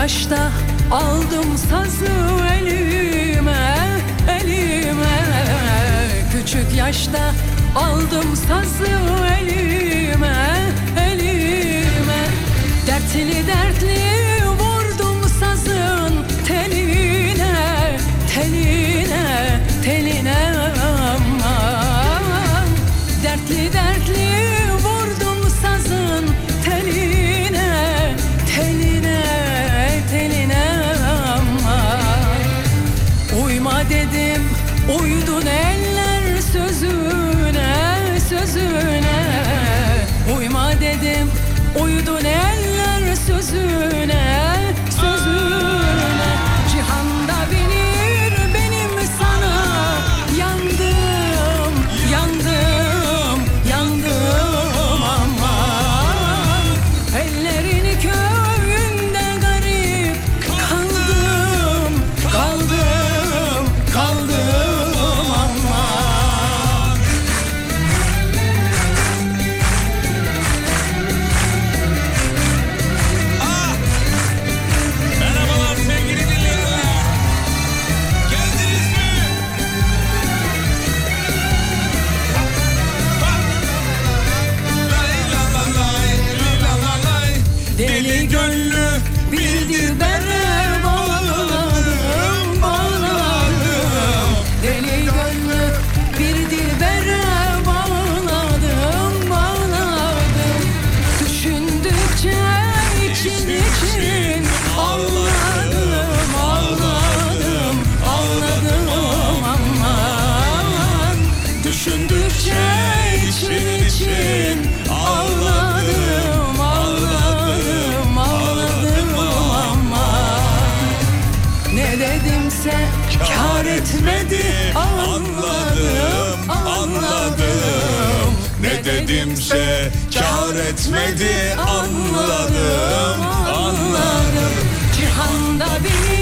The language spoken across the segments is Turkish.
Küçük yaşta kar etmedi anladım, anladım. Cihanda bir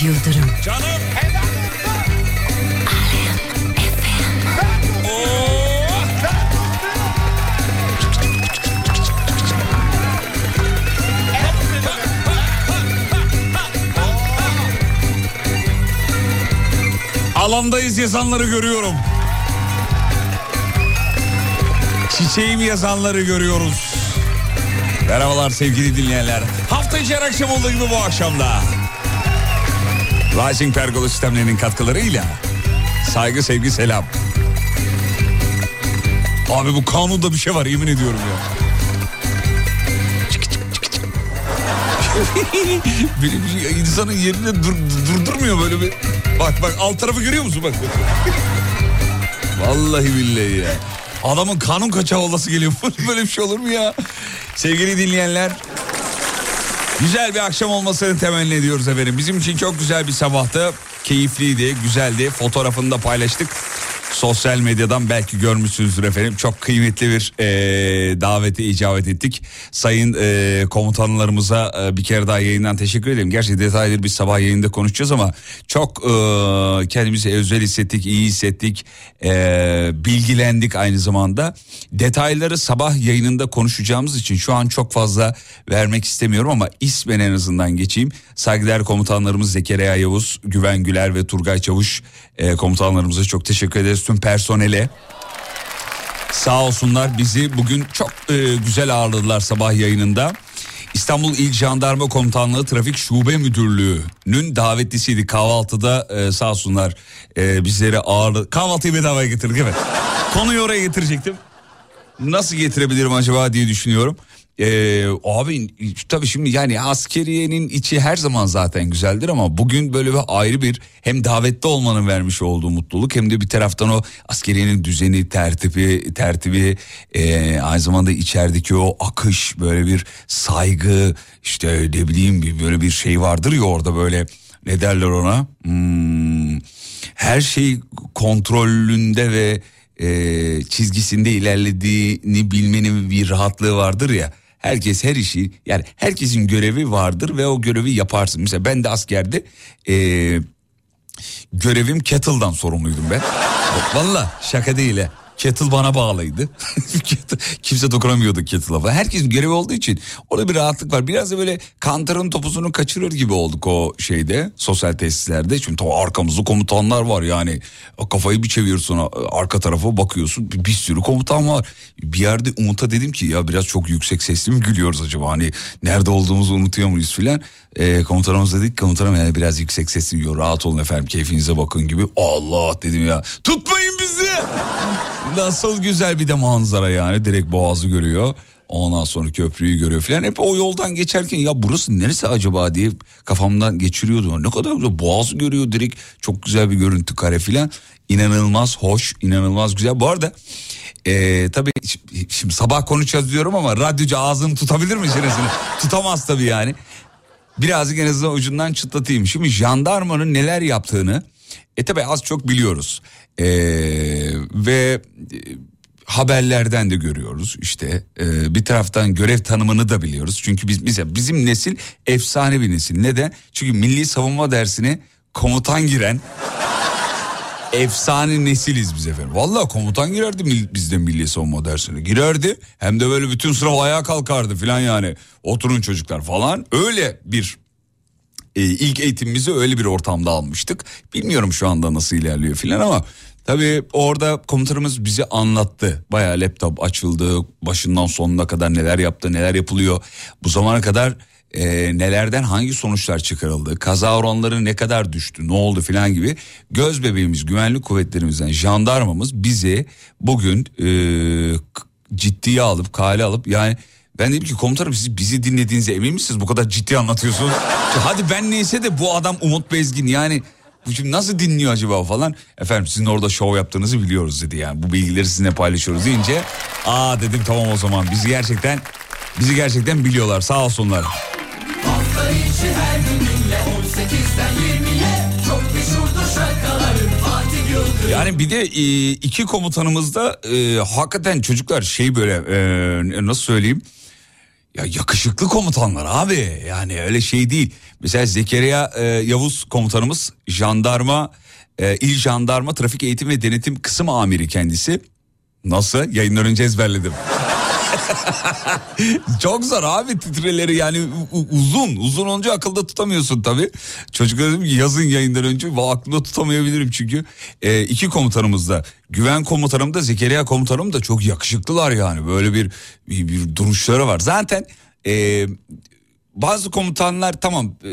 Fatih Yıldırım, canım. Alandayız yazanları görüyorum. Çiçeğim yazanları görüyoruz. Merhabalar sevgili dinleyenler. Hafta içi her akşam olduğu gibi bu akşamda. Rising Pergola sistemlerinin katkılarıyla saygı sevgi selam. Abi bu kanunda bir şey var yemin ediyorum ya. Bir insanın yerinde dur, durdurmuyor böyle bir. Bak bak alt tarafı görüyor musun bak. Vallahi billahi ya. Adamın kanun kaçağı olası geliyor. böyle bir şey olur mu ya? Sevgili dinleyenler Güzel bir akşam olmasını temenni ediyoruz efendim. Bizim için çok güzel bir sabahtı. Keyifliydi, güzeldi. Fotoğrafını da paylaştık. Sosyal medyadan belki görmüşsünüzdür efendim. Çok kıymetli bir e, davete icabet ettik. Sayın e, komutanlarımıza e, bir kere daha yayından teşekkür ederim. Gerçi detayları biz sabah yayında konuşacağız ama çok e, kendimizi özel hissettik, iyi hissettik. E, bilgilendik aynı zamanda. Detayları sabah yayınında konuşacağımız için şu an çok fazla vermek istemiyorum ama ismen en azından geçeyim. Saygıdeğer komutanlarımız Zekeriya Yavuz, Güven Güler ve Turgay Çavuş e, komutanlarımıza çok teşekkür ederiz. Tüm personele sağ olsunlar bizi bugün çok e, güzel ağırladılar sabah yayınında. İstanbul İl Jandarma Komutanlığı Trafik Şube Müdürlüğü'nün davetlisiydi. Kahvaltıda e, sağ olsunlar e, bizleri ağırladı. Kahvaltıyı bedavaya getirdik evet. Konuyu oraya getirecektim. Nasıl getirebilirim acaba diye düşünüyorum. Ee, abi tabii şimdi yani askeriyenin içi her zaman zaten güzeldir ama bugün böyle bir ayrı bir hem davetli olmanın vermiş olduğu mutluluk hem de bir taraftan o askeriyenin düzeni, tertibi, tertibi e, aynı zamanda içerideki o akış böyle bir saygı işte ne bileyim böyle bir şey vardır ya orada böyle ne derler ona Hmm, her şey kontrolünde ve e, çizgisinde ilerlediğini bilmenin bir rahatlığı vardır ya. Herkes her işi yani herkesin görevi vardır ve o görevi yaparsın. Mesela ben de askerde e, görevim kettle'dan sorumluydum ben. Valla şaka değil he. Kettle bana bağlıydı. Kimse dokunamıyordu kettle'a falan. Herkesin görevi olduğu için orada bir rahatlık var. Biraz da böyle kantarın topuzunu kaçırır gibi olduk o şeyde sosyal tesislerde. Çünkü tabii arkamızda komutanlar var yani. Kafayı bir çeviriyorsun arka tarafa bakıyorsun bir, bir sürü komutan var. Bir yerde Umut'a dedim ki ya biraz çok yüksek sesli mi gülüyoruz acaba? Hani nerede olduğumuzu unutuyor muyuz filan. E, komutanımız dedik komutanım yani biraz yüksek sesli diyor rahat olun efendim keyfinize bakın gibi. Allah dedim ya tutmayın bizi. Nasıl güzel bir de manzara yani direkt boğazı görüyor. Ondan sonra köprüyü görüyor falan. Hep o yoldan geçerken ya burası neresi acaba diye kafamdan geçiriyordum. Ne kadar güzel boğazı görüyor direkt çok güzel bir görüntü kare falan. İnanılmaz hoş inanılmaz güzel. Bu arada ee, tabii şimdi sabah konuşacağız diyorum ama radyocu ağzını tutabilir mi çenesini? Tutamaz tabii yani. Birazcık en azından ucundan çıtlatayım. Şimdi jandarmanın neler yaptığını e tabi az çok biliyoruz. Ee, ve e, haberlerden de görüyoruz işte e, bir taraftan görev tanımını da biliyoruz çünkü biz mesela bizim nesil efsane bir nesil neden çünkü milli savunma dersine komutan giren efsane nesiliz biz efendim. Vallahi komutan girerdi bizde milli savunma dersine. Girerdi hem de böyle bütün sıra ayağa kalkardı falan yani. Oturun çocuklar falan. Öyle bir e, ilk eğitimimizi öyle bir ortamda almıştık. Bilmiyorum şu anda nasıl ilerliyor filan ama tabii orada komutanımız bize anlattı. Bayağı laptop açıldı başından sonuna kadar neler yaptı neler yapılıyor. Bu zamana kadar e, nelerden hangi sonuçlar çıkarıldı, kaza oranları ne kadar düştü, ne oldu filan gibi göz bebeğimiz, güvenlik kuvvetlerimizden jandarmamız bizi bugün e, ciddiye alıp kale alıp yani ben dedim ki komutanım siz bizi dinlediğinize emin misiniz? Bu kadar ciddi anlatıyorsunuz. Hadi ben neyse de bu adam Umut Bezgin yani bu şimdi nasıl dinliyor acaba falan. Efendim sizin orada şov yaptığınızı biliyoruz dedi yani. Bu bilgileri sizinle paylaşıyoruz deyince. Aa dedim tamam o zaman bizi gerçekten bizi gerçekten biliyorlar sağ olsunlar. Hafta içi her gününle 18'den 20'ye çok meşhurdur şarkıların Fatih Yıldırım. Yani bir de e, iki komutanımız da e, hakikaten çocuklar şey böyle e, nasıl söyleyeyim ya yakışıklı komutanlar abi yani öyle şey değil. Mesela Zekeriya e, Yavuz komutanımız jandarma e, il jandarma trafik eğitim ve denetim kısım amiri kendisi. Nasıl yayından önce ezberledim. Çok zor abi titreleri yani uzun uzun olunca akılda tutamıyorsun tabi. Çocuk dedim ki yazın yayından önce aklımda tutamayabilirim çünkü. E, iki komutanımız da güven komutanım da Zekeriya komutanım da çok yakışıklılar yani böyle bir bir, bir duruşları var. Zaten e, bazı komutanlar tamam e,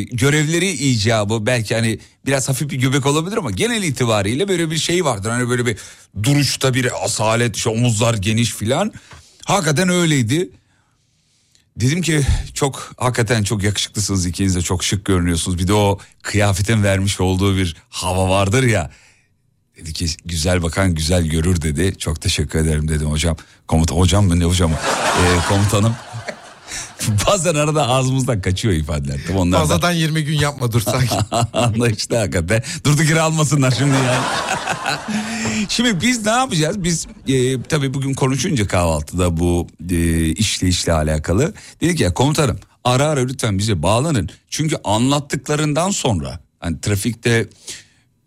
görevleri icabı belki hani biraz hafif bir göbek olabilir ama genel itibariyle böyle bir şey vardır. Hani böyle bir duruşta bir asalet işte omuzlar geniş filan. Hakikaten öyleydi. Dedim ki çok hakikaten çok yakışıklısınız ikiniz de çok şık görünüyorsunuz. Bir de o kıyafetin vermiş olduğu bir hava vardır ya. Dedi ki güzel bakan güzel görür dedi. Çok teşekkür ederim dedim hocam. Komutan hocam mı ne hocam? Ee, komutanım. Bazen arada ağzımızdan kaçıyor ifadeler. Tabii onlardan... Fazladan 20 gün yapma dursak. Anla işte hakikaten. Durduk yere almasınlar şimdi yani. şimdi biz ne yapacağız? Biz e, tabii bugün konuşunca kahvaltıda bu e, işle işle alakalı. Dedik ya komutanım ara ara lütfen bize bağlanın. Çünkü anlattıklarından sonra hani trafikte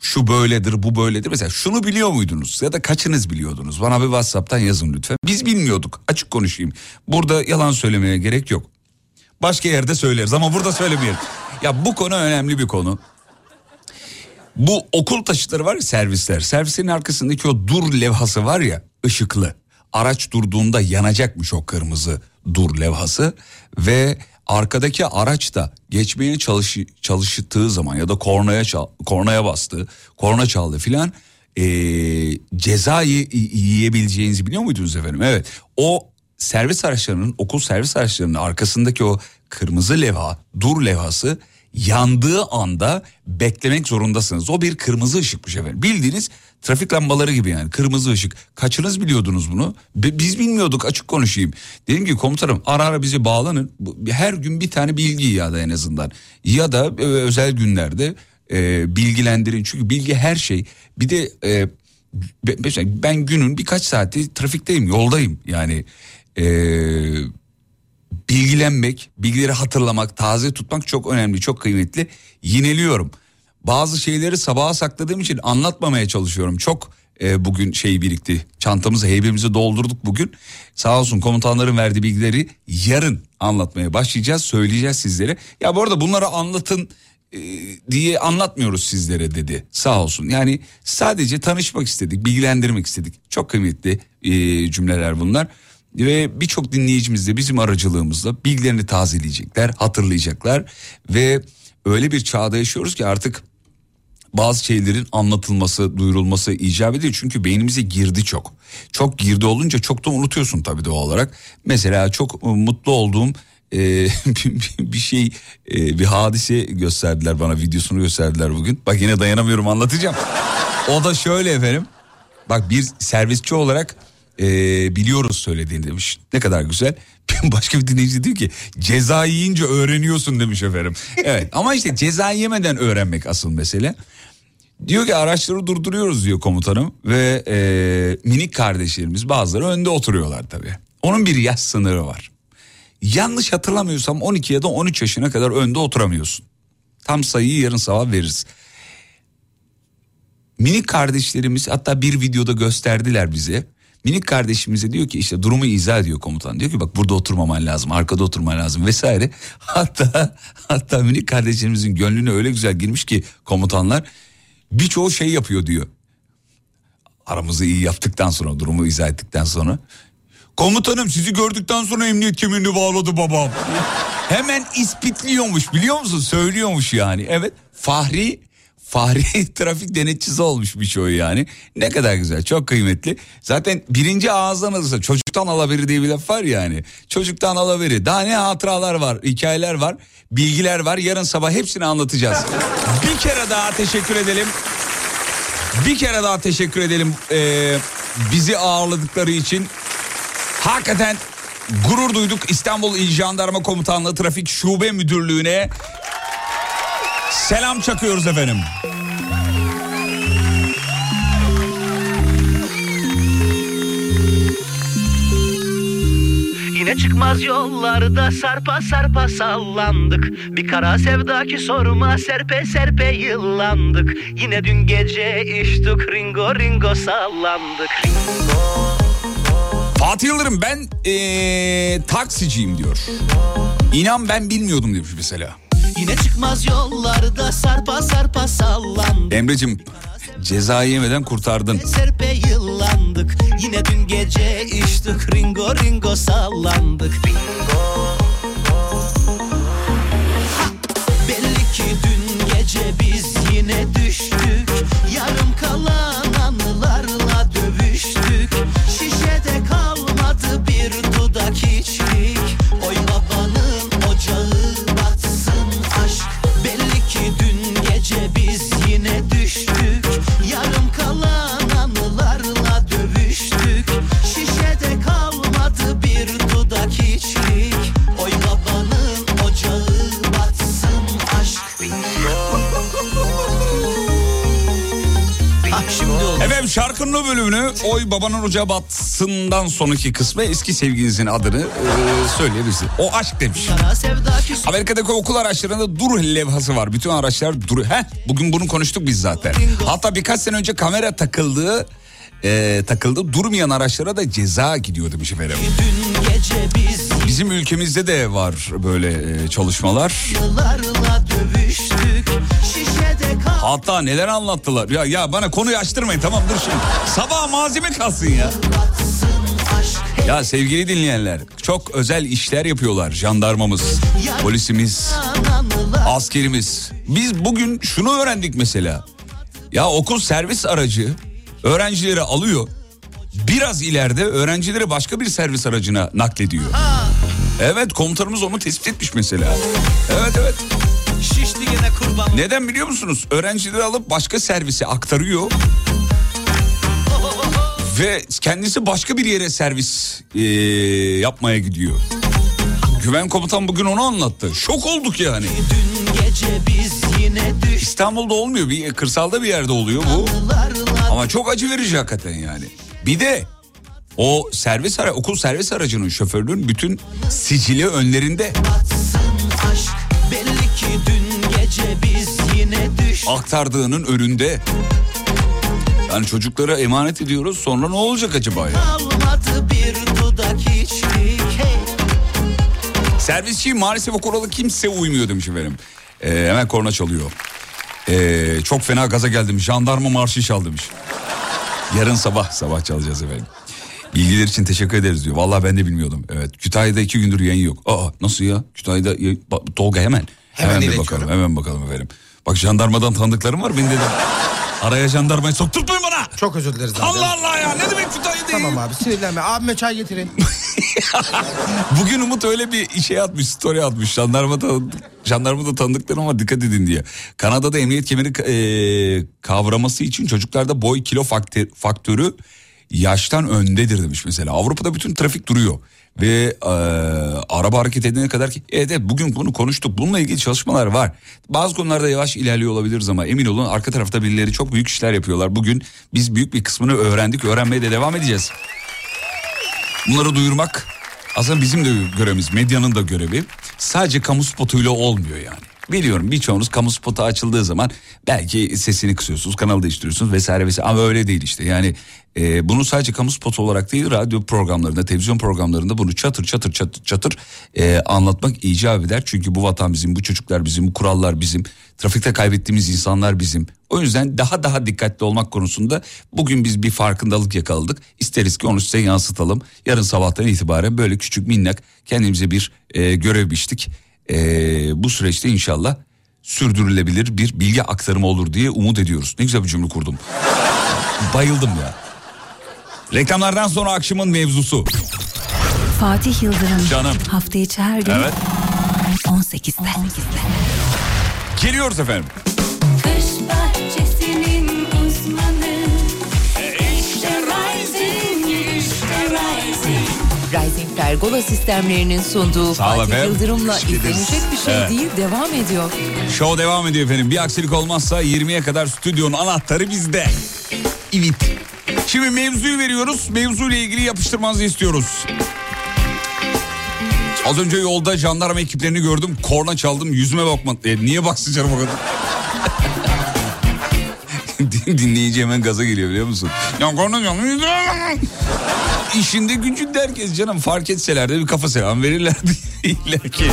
şu böyledir bu böyledir. Mesela şunu biliyor muydunuz ya da kaçınız biliyordunuz? Bana bir WhatsApp'tan yazın lütfen. Biz bilmiyorduk açık konuşayım. Burada yalan söylemeye gerek yok. Başka yerde söyleriz ama burada söylemeyelim. Ya bu konu önemli bir konu. Bu okul taşıtları var ya servisler. Servislerin arkasındaki o dur levhası var ya ışıklı. Araç durduğunda yanacakmış o kırmızı dur levhası ve arkadaki araç da geçmeye çalış, çalıştığı zaman ya da kornaya çal, kornaya bastı, korna çaldı filan e, ceza yiyebileceğinizi biliyor muydunuz efendim? Evet o servis araçlarının okul servis araçlarının arkasındaki o kırmızı levha dur levhası yandığı anda beklemek zorundasınız. O bir kırmızı ışıkmış efendim. Bildiğiniz trafik lambaları gibi yani kırmızı ışık. Kaçınız biliyordunuz bunu? Biz bilmiyorduk açık konuşayım. Dedim ki komutanım ara ara bizi bağlanın. Her gün bir tane bilgi ya da en azından. Ya da e, özel günlerde e, bilgilendirin. Çünkü bilgi her şey. Bir de e, ben günün birkaç saati trafikteyim yoldayım yani. E, bilgilenmek, bilgileri hatırlamak, taze tutmak çok önemli, çok kıymetli. Yineliyorum. Bazı şeyleri sabaha sakladığım için anlatmamaya çalışıyorum. Çok e, bugün şey birikti. Çantamızı, heybemizi doldurduk bugün. Sağ olsun komutanların verdiği bilgileri yarın anlatmaya başlayacağız, söyleyeceğiz sizlere. Ya bu arada bunları anlatın e, diye anlatmıyoruz sizlere dedi. Sağ olsun. Yani sadece tanışmak istedik, bilgilendirmek istedik. Çok kıymetli e, cümleler bunlar ve birçok dinleyicimiz de bizim aracılığımızla bilgilerini tazeleyecekler, hatırlayacaklar ve öyle bir çağda yaşıyoruz ki artık bazı şeylerin anlatılması, duyurulması icap ediyor. Çünkü beynimize girdi çok. Çok girdi olunca çok da unutuyorsun tabii doğal olarak. Mesela çok mutlu olduğum e, bir şey, e, bir hadise gösterdiler bana videosunu gösterdiler bugün. Bak yine dayanamıyorum anlatacağım. O da şöyle efendim. Bak bir servisçi olarak e, biliyoruz söylediğini demiş. Ne kadar güzel. Başka bir dinleyici diyor ki ceza yiyince öğreniyorsun demiş efendim. Evet ama işte ceza yemeden öğrenmek asıl mesele. Diyor ki araçları durduruyoruz diyor komutanım ve e, minik kardeşlerimiz bazıları önde oturuyorlar tabii. Onun bir yaş sınırı var. Yanlış hatırlamıyorsam 12 ya da 13 yaşına kadar önde oturamıyorsun. Tam sayıyı yarın sabah veririz. Minik kardeşlerimiz hatta bir videoda gösterdiler bize. Minik kardeşimize diyor ki işte durumu izah ediyor komutan. Diyor ki bak burada oturmaman lazım, arkada oturman lazım vesaire. Hatta hatta minik kardeşimizin gönlüne öyle güzel girmiş ki komutanlar birçoğu şey yapıyor diyor. Aramızı iyi yaptıktan sonra, durumu izah ettikten sonra. Komutanım sizi gördükten sonra emniyet kemerini bağladı babam. Hemen ispitliyormuş biliyor musun? Söylüyormuş yani. Evet Fahri Fahri trafik denetçisi olmuş bir şey yani. Ne kadar güzel çok kıymetli. Zaten birinci ağızdan alırsa çocuktan alaberi diye bir laf var yani. Çocuktan alaberi daha ne hatıralar var hikayeler var bilgiler var yarın sabah hepsini anlatacağız. bir kere daha teşekkür edelim. Bir kere daha teşekkür edelim ee, bizi ağırladıkları için. Hakikaten gurur duyduk İstanbul İl Jandarma Komutanlığı Trafik Şube Müdürlüğü'ne Selam çakıyoruz efendim. Yine çıkmaz yollarda sarpa sarpa sallandık Bir kara sevdaki sorma serpe serpe yıllandık Yine dün gece içtik ringo ringo sallandık Ringo Fatih Yıldırım ben ee, taksiciyim diyor. İnan ben bilmiyordum demiş mesela. Yine çıkmaz yollarda sarpa sarpa sallandık. Emre'cim ceza yemeden kurtardın. Serpe yıllandık. Yine dün gece içtik ringo ringo sallandık. Ringo. Belli ki dün gece biz yine düştük. Yarım kalan anılarla Efendim şarkının o bölümünü Oy Babanın Ocağı Batsın'dan sonraki kısmı eski sevgilinizin adını e, söyleyebilirsin. O aşk demiş. Amerika'daki okul araçlarında dur levhası var. Bütün araçlar dur. Heh, bugün bunu konuştuk biz zaten. Hatta birkaç sene önce kamera takıldığı e, takıldı. Durmayan araçlara da ceza gidiyor demiş efendim. dün gece biz Bizim ülkemizde de var böyle e, çalışmalar. Hatta neler anlattılar. Ya ya bana konuyu açtırmayın tamam dur şimdi. Sabah malzeme kalsın ya. Ya sevgili dinleyenler çok özel işler yapıyorlar jandarmamız, polisimiz, askerimiz. Biz bugün şunu öğrendik mesela. Ya okul servis aracı öğrencileri alıyor. Biraz ileride öğrencileri başka bir servis aracına naklediyor. Evet komutanımız onu tespit etmiş mesela. Evet evet. Şişti gene kurban Neden biliyor musunuz? Öğrencileri alıp başka servise aktarıyor. Ve kendisi başka bir yere servis eee, yapmaya gidiyor. Güven komutan bugün onu anlattı. Şok olduk yani. Dün gece biz yine İstanbul'da olmuyor. Bir kırsalda bir yerde oluyor bu. Ama çok acı verici hakikaten yani. Bir de o servis ara okul servis aracının şoförünün bütün sicili önlerinde. aktardığının önünde. Yani çocuklara emanet ediyoruz sonra ne olacak acaba ya? Hey. Servisçi maalesef o kurala kimse uymuyor demiş efendim. Ee, hemen korna çalıyor. Ee, çok fena gaza geldim jandarma marşı çal demiş. Yarın sabah sabah çalacağız efendim. Bilgiler için teşekkür ederiz diyor. Vallahi ben de bilmiyordum. Evet Kütahya'da iki gündür yayın yok. Aa nasıl ya? Kütahya'da Tolga hemen. Hemen bir iletiyorum. bakalım hemen bakalım efendim. Bak jandarmadan tanıdıklarım var. Beni de araya jandarmayı sokturtmayın bana. Çok özür dileriz abi. Allah Allah ya ne demek Kütahya değil. Tamam abi sinirlenme. Abime çay getirin. Bugün Umut öyle bir şey atmış, story atmış. Jandarma da, jandarma da tanıdıklarım ama dikkat edin diye. Kanada'da emniyet kemeri e, kavraması için çocuklarda boy kilo faktör, faktörü yaştan öndedir demiş mesela. Avrupa'da bütün trafik duruyor. Ve e, araba hareket edene kadar ki evet, evet bugün bunu konuştuk. Bununla ilgili çalışmalar var. Bazı konularda yavaş ilerliyor olabiliriz ama emin olun arka tarafta birileri çok büyük işler yapıyorlar. Bugün biz büyük bir kısmını öğrendik. Öğrenmeye de devam edeceğiz. Bunları duyurmak aslında bizim de görevimiz, medyanın da görevi. Sadece kamu spotuyla olmuyor yani. Biliyorum birçoğunuz kamu spotu açıldığı zaman belki sesini kısıyorsunuz, kanalı değiştiriyorsunuz vesaire vesaire. Ama öyle değil işte yani e, bunu sadece kamu spotu olarak değil radyo programlarında, televizyon programlarında bunu çatır çatır çatır çatır e, anlatmak icap eder. Çünkü bu vatan bizim, bu çocuklar bizim, bu kurallar bizim, trafikte kaybettiğimiz insanlar bizim. O yüzden daha daha dikkatli olmak konusunda bugün biz bir farkındalık yakaladık. İsteriz ki onu size yansıtalım. Yarın sabahtan itibaren böyle küçük minnak kendimize bir e, görev biçtik. E, bu süreçte inşallah sürdürülebilir bir bilgi aktarımı olur diye umut ediyoruz. Ne güzel bir cümle kurdum. Bayıldım ya. Reklamlardan sonra akşamın mevzusu. Fatih Yıldırım. Canım. Hafta içi her gün Evet. 18'de. Geliyoruz efendim. Kış bahçesinin Pergola sistemlerinin sunduğu Sağ Fatih efendim. Yıldırım'la Teşekkür ederiz. izlenecek bir şey Evet. değil devam ediyor. Show devam ediyor efendim. Bir aksilik olmazsa 20'ye kadar stüdyonun anahtarı bizde. Evet. Şimdi mevzuyu veriyoruz. Mevzuyla ilgili yapıştırmanızı istiyoruz. Az önce yolda jandarma ekiplerini gördüm. Korna çaldım yüzüme bakma. E, niye baksın canım o kadar? Din- Dinleyici hemen gaza geliyor biliyor musun? Ya bakma. İşinde gücünde herkes canım fark etseler de bir kafa selam verirlerdi ki.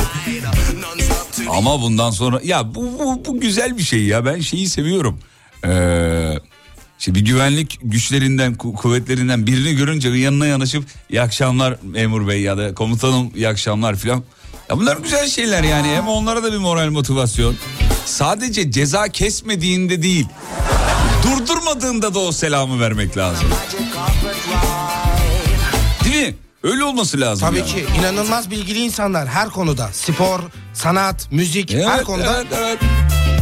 Ama bundan sonra ya bu, bu, bu güzel bir şey ya ben şeyi seviyorum. Ee, işte bir güvenlik güçlerinden ku- kuvvetlerinden birini görünce yanına yanaşıp iyi akşamlar memur bey ya da komutanım iyi akşamlar filan. Ya bunlar güzel şeyler yani hem onlara da bir moral motivasyon. Sadece ceza kesmediğinde değil durdurmadığında da o selamı vermek lazım. Değil mi? Öyle olması lazım. Tabii yani. ki inanılmaz bilgili insanlar her konuda. Spor, sanat, müzik her Evet, konuda. evet, evet.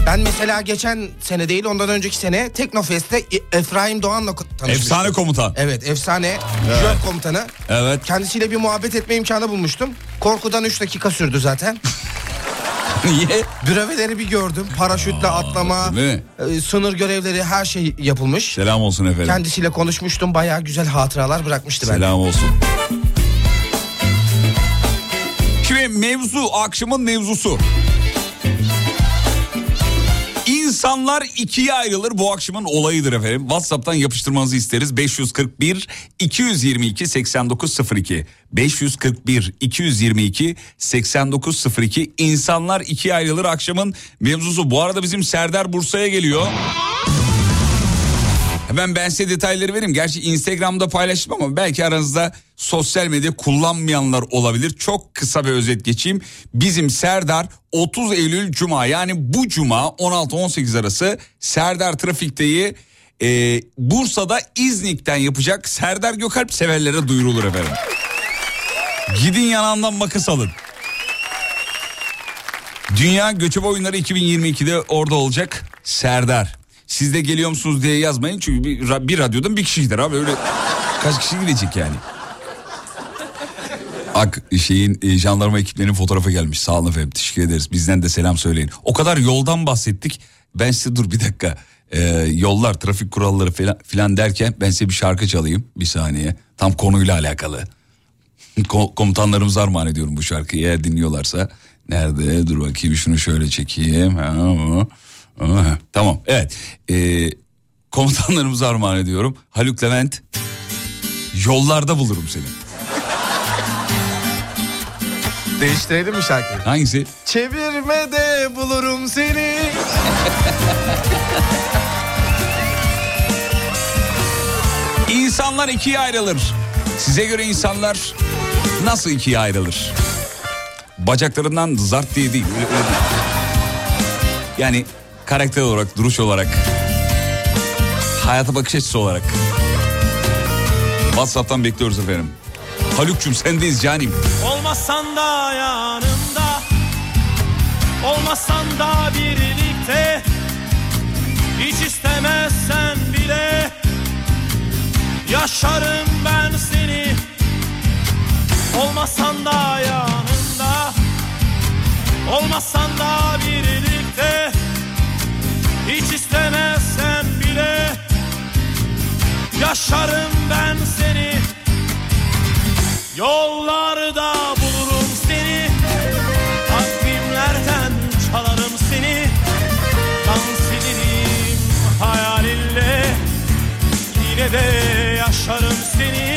Ben mesela geçen sene değil ondan önceki sene Teknofest'te Efraim Doğan'la tanışmıştım. Efsane komutan. Evet efsane jöp komutanı. Evet. Kendisiyle bir muhabbet etme imkanı bulmuştum. Korkudan 3 dakika sürdü zaten. Niye? Büreveleri bir gördüm. Paraşütle atlama, mi? e, sınır görevleri her şey yapılmış. Selam olsun efendim. Kendisiyle konuşmuştum. Bayağı güzel hatıralar bırakmıştı bende. Selam olsun. Şimdi mevzu akşamın mevzusu. İnsanlar ikiye ayrılır bu akşamın olayıdır efendim. WhatsApp'tan yapıştırmanızı isteriz. 541 222 8902 541 222 8902 İnsanlar ikiye ayrılır akşamın mevzusu. Bu arada bizim Serdar Bursa'ya geliyor. Hemen ben size detayları vereyim. Gerçi Instagram'da paylaştım ama belki aranızda sosyal medya kullanmayanlar olabilir. Çok kısa bir özet geçeyim. Bizim Serdar 30 Eylül Cuma yani bu Cuma 16-18 arası Serdar Trafik'teyi Ee, Bursa'da İznik'ten yapacak Serdar Gökalp severlere duyurulur efendim. Gidin yanağından makas alın. Dünya Göçebe Oyunları 2022'de orada olacak Serdar. Siz de geliyor musunuz diye yazmayın çünkü bir, bir radyodan bir kişi gider abi öyle kaç kişi gidecek yani. Ak şeyin e, jandarma ekiplerinin fotoğrafı gelmiş. Sağ olun efendim teşekkür ederiz. Bizden de selam söyleyin. O kadar yoldan bahsettik. Ben size dur bir dakika. Ee, yollar, trafik kuralları falan, filan derken ben size bir şarkı çalayım. Bir saniye. Tam konuyla alakalı. Ko- komutanlarımıza armağan ediyorum bu şarkıyı eğer dinliyorlarsa. Nerede? Dur bakayım şunu şöyle çekeyim. Ha, ha. Tamam evet. Ee, komutanlarımıza armağan ediyorum. Haluk Levent yollarda bulurum seni. Değiştirelim mi şarkıyı? Hangisi? Çevirmede bulurum seni. İnsanlar ikiye ayrılır. Size göre insanlar nasıl ikiye ayrılır? Bacaklarından zart diye değil. Öyle, öyle değil. Yani karakter olarak, duruş olarak, hayata bakış açısı olarak. WhatsApp'tan bekliyoruz efendim. Haluk'cum sendeyiz canim. Olmasan da yanımda Olmasan da birlikte Hiç istemezsen bile Yaşarım ben seni Olmasan da yanımda Olmasan da birlikte istemezsen bile Yaşarım ben seni. Yollarda bulurum seni. Takvimlerden çalarım seni. Dans ederim hayalinle Yine de yaşarım seni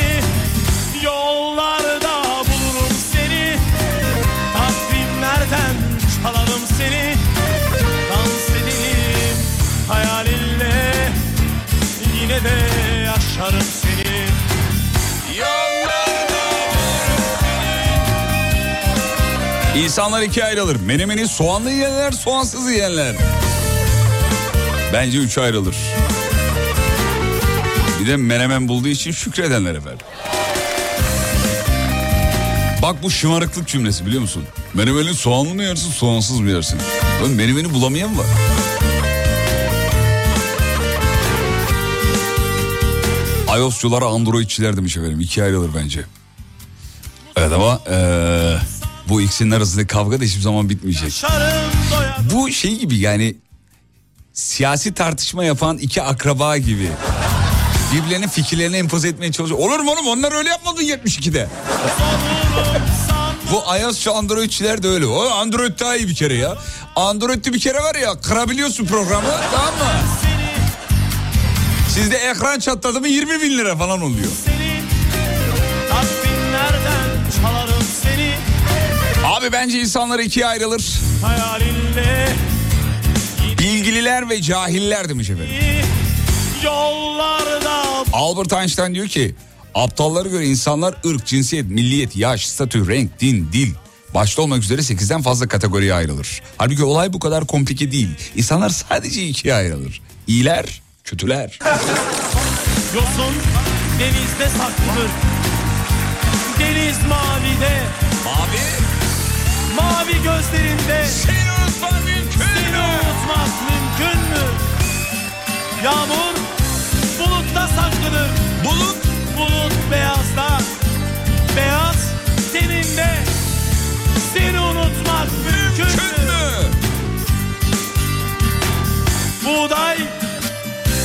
İnsanlar ikiye ayrılır. Menemeni soğanlı yiyenler, soğansız yiyenler. Bence üçe ayrılır. Bir de menemen bulduğu için şükredenler efendim. Bak bu şımarıklık cümlesi biliyor musun? Menemeni soğanlı mı yersin, soğansız mı yersin? Oğlum menemeni bulamayan var. iOS'culara Androidçiler demiş efendim. İkiye ayrılır bence. Evet ama eee, bu ikisinin arasındaki kavga da hiçbir zaman bitmeyecek. Bu şey gibi yani siyasi tartışma yapan iki akraba gibi. Birbirlerinin fikirlerini empoze etmeye çalışıyor. Olur mu oğlum onlar öyle yapmadı 72'de. olurum san Bu iOS'cu Androidçiler de öyle. O Android daha iyi bir kere ya. Android'de bir kere var ya kırabiliyorsun programı tamam mı? Sizde ekran çatladı mı 20 bin lira falan oluyor. seni Abi bence insanlar ikiye ayrılır. Hayalinle Bilgililer ve cahiller demiş efendim. Yollarda Albert Einstein diyor ki aptallara göre insanlar ırk, cinsiyet, milliyet, yaş, statü, renk, din, dil başta olmak üzere 8'den fazla kategoriye ayrılır. Halbuki olay bu kadar komplike değil. İnsanlar sadece ikiye ayrılır. İyiler, kötüler. yosun denizde saklıdır Deniz mavide Abi Mavi gözlerinde. Seni unutmam mümkün Seni unutmak mümkün mü? Yağmur bulutta saklıdır Bulut? Bulut beyazda. Beyaz teninde. Seni unutmak mümkün mümkün mü? mü? Buğday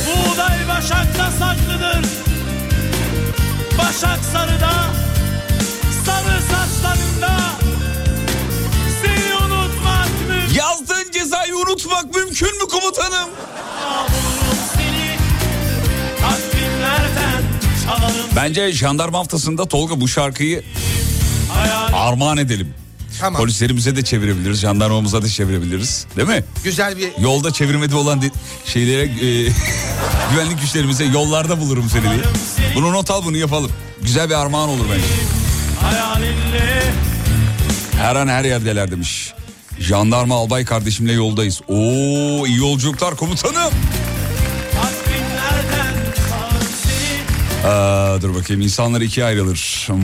Buğday başakta saklıdır Başak sarıda Sarı saçlarında unutmak mümkün mü komutanım? Bence jandarma haftasında Tolga bu şarkıyı armağan edelim. Tamam. Polislerimize de çevirebiliriz, jandarmamıza da çevirebiliriz. Değil mi? Güzel bir Yolda çevirmede olan şeylere e, güvenlik güçlerimize yollarda bulurum seni diye. Bunu not al bunu yapalım. Güzel bir armağan olur bence. Her an her yerdeler demiş. Jandarma albay kardeşimle yoldayız. Oo iyi yolculuklar komutanım. Aa, dur bakayım insanlar ikiye ayrılır. Hmm,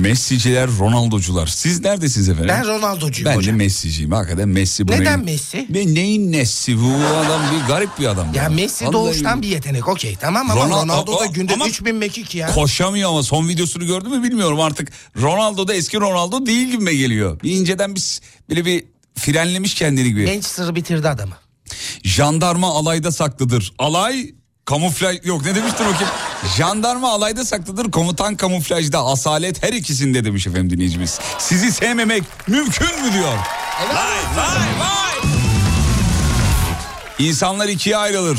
Messi'ciler, Ronaldo'cular. Siz neredesiniz efendim? Ben Ronaldo'cuyum Ben de hocam. Messi'ciyim. Hakikaten Messi. Bu Neden neyin- Messi? Ve neyin Messi? Bu adam bir garip bir adam. Ya Messi Vallahi doğuştan bir yetenek okey tamam ama Ronaldo- Ronaldo da günde ama- 3000 mekik ya. Koşamıyor ama son videosunu gördün mü bilmiyorum artık. Ronaldo da eski Ronaldo değil gibi geliyor. Bir inceden bir, böyle bir frenlemiş kendini gibi. Manchester'ı bitirdi adamı. Jandarma alayda saklıdır. Alay kamuflaj yok ne demiştir o kim? Jandarma alayda saklıdır komutan kamuflajda asalet her ikisinde demiş efendim dinleyicimiz. Sizi sevmemek mümkün mü diyor. Vay vay vay. İnsanlar ikiye ayrılır.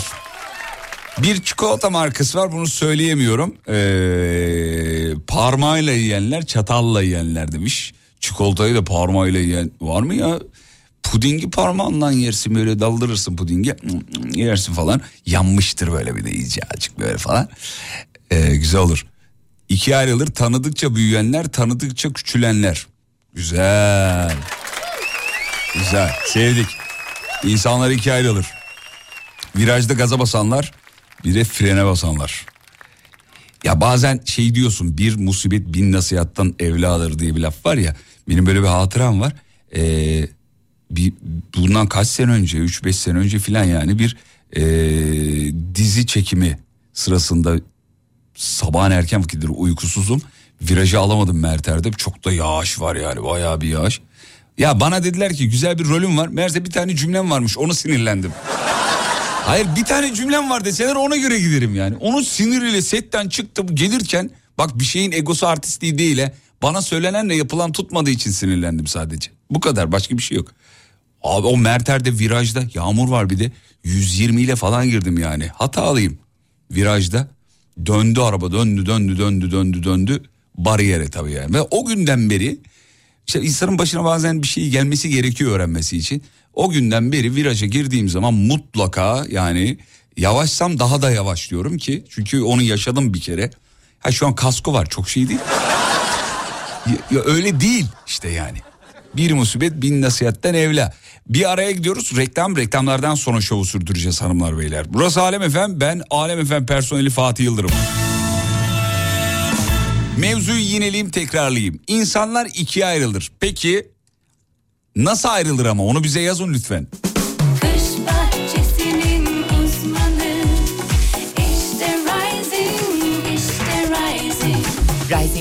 Bir çikolata markası var bunu söyleyemiyorum. Ee, parmağıyla yiyenler çatalla yiyenler demiş. Çikolatayı da parmağıyla yiyen var mı ya? Pudingi parmağından yersin böyle daldırırsın pudingi yersin falan. Yanmıştır böyle bir de iyice azıcık böyle falan. Ee, güzel olur. İkiye ayrılır tanıdıkça büyüyenler tanıdıkça küçülenler. Güzel. Güzel sevdik. İnsanlar ikiye ayrılır. Virajda gaza basanlar bir de frene basanlar. Ya bazen şey diyorsun bir musibet bin nasihattan evladır diye bir laf var ya. Benim böyle bir hatıram var. Ee, bir, bundan kaç sene önce 3-5 sene önce filan yani bir ee, dizi çekimi sırasında sabahın erken vakitleri uykusuzum. Virajı alamadım Merter'de çok da yağış var yani bayağı bir yağış. Ya bana dediler ki güzel bir rolüm var. Meğerse bir tane cümlem varmış onu sinirlendim. Hayır bir tane cümlem var deseler ona göre giderim yani. Onun siniriyle setten çıktım gelirken bak bir şeyin egosu artistliği değil he. Bana söylenenle yapılan tutmadığı için sinirlendim sadece. Bu kadar başka bir şey yok. Abi o Merter'de virajda yağmur var bir de 120 ile falan girdim yani. Hatalıyım. Virajda döndü araba döndü döndü döndü döndü döndü bariyere tabii yani. Ve o günden beri işte insanın başına bazen bir şey gelmesi gerekiyor öğrenmesi için. O günden beri viraja girdiğim zaman mutlaka yani yavaşsam daha da yavaşlıyorum ki. Çünkü onu yaşadım bir kere. Ha şu an kasko var çok şey değil. Ya, ya öyle değil işte yani. Bir musibet bin nasihatten evla. Bir araya gidiyoruz reklam reklamlardan sonra şovu sürdüreceğiz hanımlar beyler. Burası Alem Efem ben Alem Efem personeli Fatih Yıldırım. Mevzuyu yineleyeyim tekrarlayayım. İnsanlar ikiye ayrılır. Peki nasıl ayrılır ama onu bize yazın lütfen. Kış bahçesinin uzmanı işte Rising, işte Rising. Rising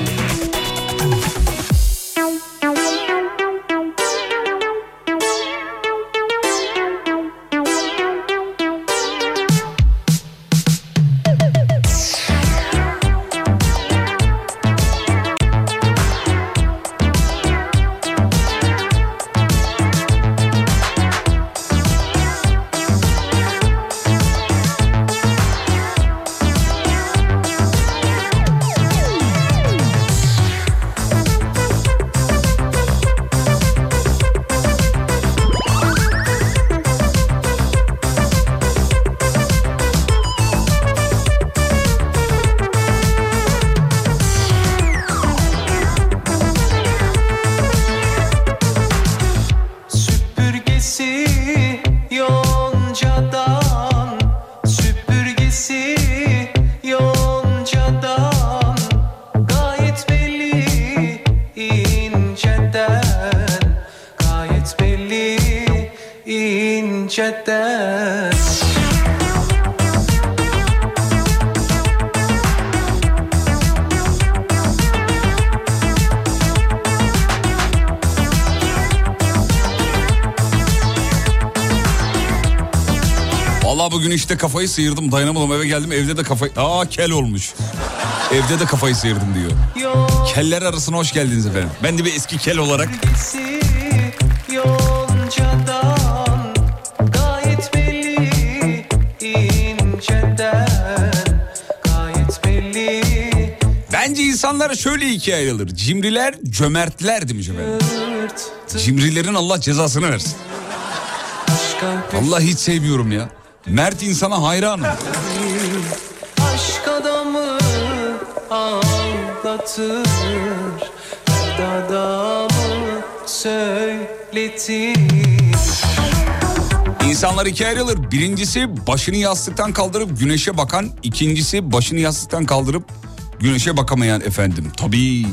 Kafayı sıyırdım dayanamadım eve geldim evde de kafayı... Aa kel olmuş. Evde de kafayı sıyırdım diyor. Keller arasına hoş geldiniz efendim. Ben de bir eski kel olarak Süpürgesi yoncadan Gayet belli inceden Gayet belli Bence insanlar şöyle ikiye ayrılır. Cimriler, cömertler demiş efendim. Cimrilerin Allah cezasını versin. Allah hiç sevmiyorum ya. Mert insana hayranım. Aşk adamı ağlatır adamı söyledim İnsanlar ikiye ayrılır. Birincisi başını yastıktan kaldırıp güneşe bakan. ikincisi başını yastıktan kaldırıp güneşe bakamayan efendim. Tabii.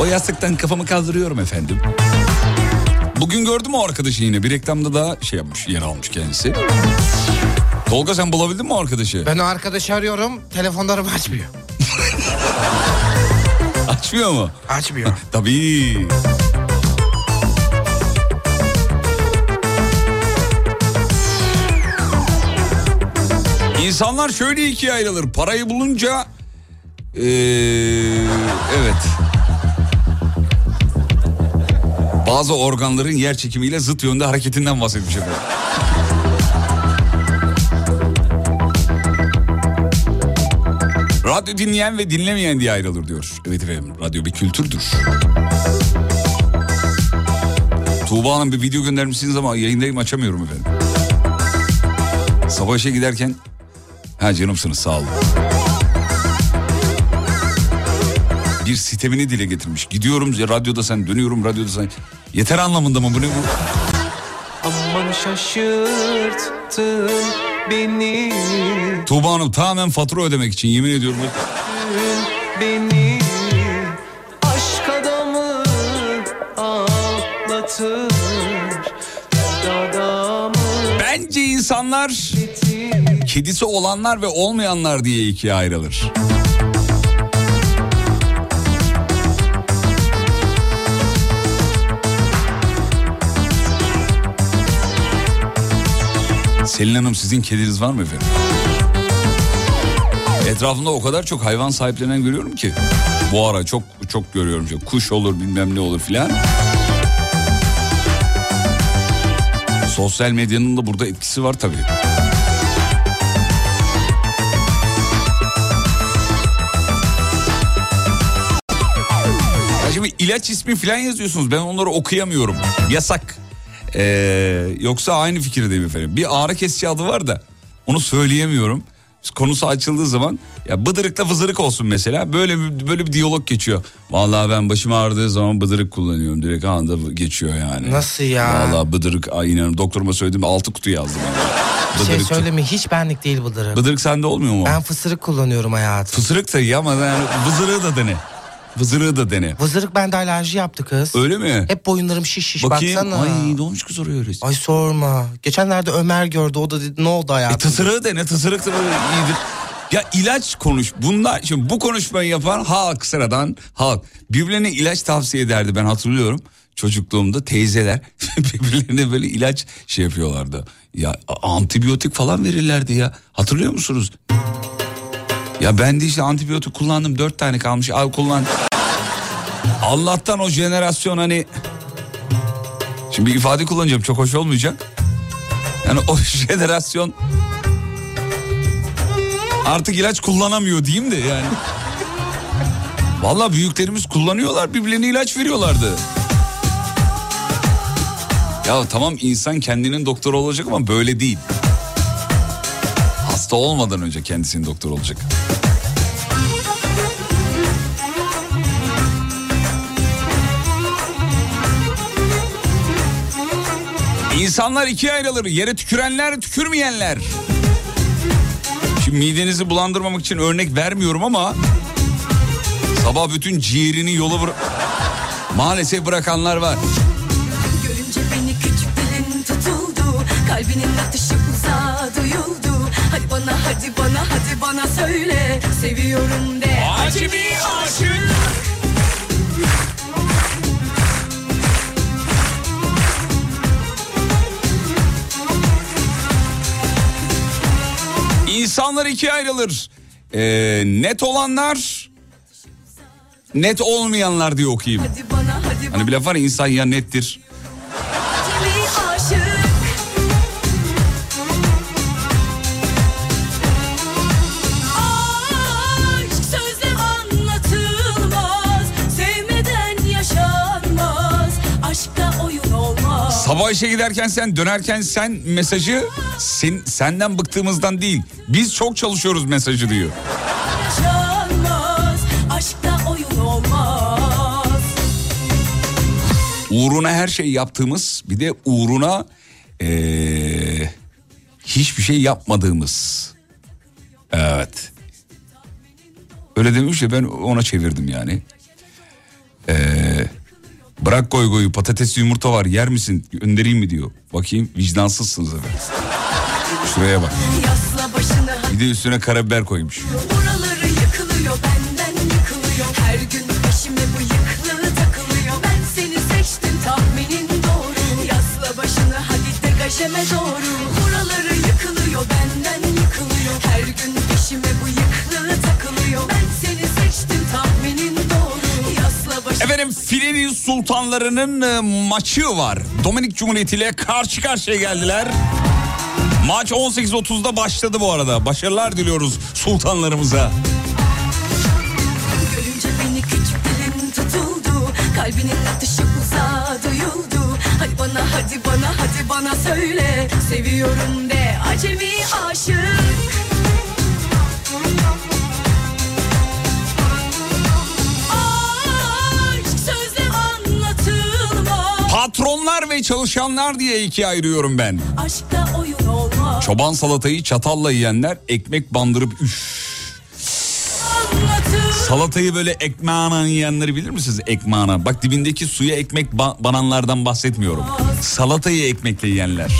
O yastıktan kafamı kaldırıyorum efendim. Bugün gördüm o arkadaşı yine. Bir reklamda da şey yapmış, yer almış kendisi. Tolga sen bulabildin mi o arkadaşı? Ben o arkadaşı arıyorum. Telefonlarım açmıyor. Açmıyor mu? Açmıyor. Tabii. İnsanlar şöyle ikiye ayrılır. Parayı bulunca... Ee, evet. Bazı organların yer çekimiyle zıt yönde hareketinden bahsetmiş efendim. Radyo dinleyen ve dinlemeyen diye ayrılır diyor. Evet efendim radyo bir kültürdür. Tuğba Hanım bir video göndermişsiniz ama yayındayım açamıyorum efendim. Sabah işe giderken... Ha canımsınız sağ olun. Bir sitemini dile getirmiş. Gidiyorum radyoda sen dönüyorum radyoda sen. Yeter anlamında mı bu ne bu? Aman şaşırttın beni Tuğba Hanım tamamen fatura ödemek için yemin ediyorum. beni Aşk adamı ağlatır Adamı Bence insanlar kedisi olanlar ve olmayanlar diye ikiye ayrılır. Selin Hanım sizin kediniz var mı efendim? Etrafımda o kadar çok hayvan sahiplenen görüyorum ki. Bu ara çok çok görüyorum. Çok. Kuş olur bilmem ne olur filan. Sosyal medyanın da burada etkisi var tabii. Ya şimdi ilaç ismi falan yazıyorsunuz. Ben onları okuyamıyorum. Yasak. Ee, yoksa aynı fikirdeyim efendim. Bir ağrı kesici adı var da onu söyleyemiyorum. Konusu açıldığı zaman ya bıdırıkla fızırık olsun mesela. Böyle bir, böyle bir diyalog geçiyor. Vallahi ben başım ağrıdığı zaman bıdırık kullanıyorum. Direkt anında geçiyor yani. Nasıl ya? Vallahi bıdırık ay inanın doktoruma söyledim altı kutu yazdım. Bir şey söyleme hiç benlik değil bıdırık. bıdırık sende olmuyor mu? Ben fısırık kullanıyorum hayatım. Fısırık da iyi ama yani vızırığı da dene. Vızırığı da dene. Vızırık bende alerji yaptı kız. Öyle mi? Hep boyunlarım şiş şiş Bakayım. baksana. Ay ne olmuş kız oraya öyle. Ay sorma. Geçenlerde Ömer gördü o da dedi ne oldu E hayatım? tısırığı dene tısırık da böyle iyidir. Ya ilaç konuş. Bunlar şimdi bu konuşmayı yapan halk sıradan halk. Birbirlerine ilaç tavsiye ederdi ben hatırlıyorum. Çocukluğumda teyzeler birbirlerine böyle ilaç şey yapıyorlardı. Ya antibiyotik falan verirlerdi ya. Hatırlıyor musunuz? Ya ben de işte antibiyotik kullandım. Dört tane kalmış. Al kullan. Allah'tan o jenerasyon hani... Şimdi bir ifade kullanacağım çok hoş olmayacak. Yani o jenerasyon artık ilaç kullanamıyor diyeyim de yani. Vallahi büyüklerimiz kullanıyorlar birbirlerine ilaç veriyorlardı. Ya tamam insan kendinin doktoru olacak ama böyle değil. Hasta olmadan önce kendisinin doktor olacak. İnsanlar ikiye ayrılır. Yere tükürenler, tükürmeyenler. Şimdi midenizi bulandırmamak için örnek vermiyorum ama... Sabah bütün ciğerini yola bıra- Maalesef bırakanlar var. Görünce beni küçük dilin tutuldu Kalbinin Hadi bana hadi bana söyle Seviyorum de Acı bir aşık. İnsanlar ikiye ayrılır. Ee, net olanlar, net olmayanlar diye okuyayım. Hadi bana hadi bana Hani bir laf var ya insan ya nettir. Sabah işe giderken sen dönerken sen mesajı sen, senden bıktığımızdan değil. Biz çok çalışıyoruz mesajı diyor. uğruna her şey yaptığımız bir de uğruna ee, hiçbir şey yapmadığımız. Evet. Öyle demiş ya ben ona çevirdim yani. Ee, bırak goy goyu patates yumurta var yer misin göndereyim mi diyor. Bakayım vicdansızsınız efendim. Şuraya bak. Bir de üstüne karabiber koymuş. Buraları doğru Buraları yıkılıyor benden yıkılıyor Her gün peşime bıyıklı takılıyor Ben seni seçtim tahminin Efendim Fileli Sultanlarının e, maçı var. Dominik Cumhuriyeti ile karşı karşıya geldiler. Maç 18.30'da başladı bu arada. Başarılar diliyoruz sultanlarımıza. Hadi bana söyle Seviyorum de acemi aşık Patronlar ve çalışanlar diye ikiye ayırıyorum ben. Çoban salatayı çatalla yiyenler ekmek bandırıp üf. Salatayı böyle ekmeğine yiyenleri bilir misiniz? Ekmeğine. Bak dibindeki suya ekmek ba- bananlardan bahsetmiyorum. Salatayı ekmekle yiyenler.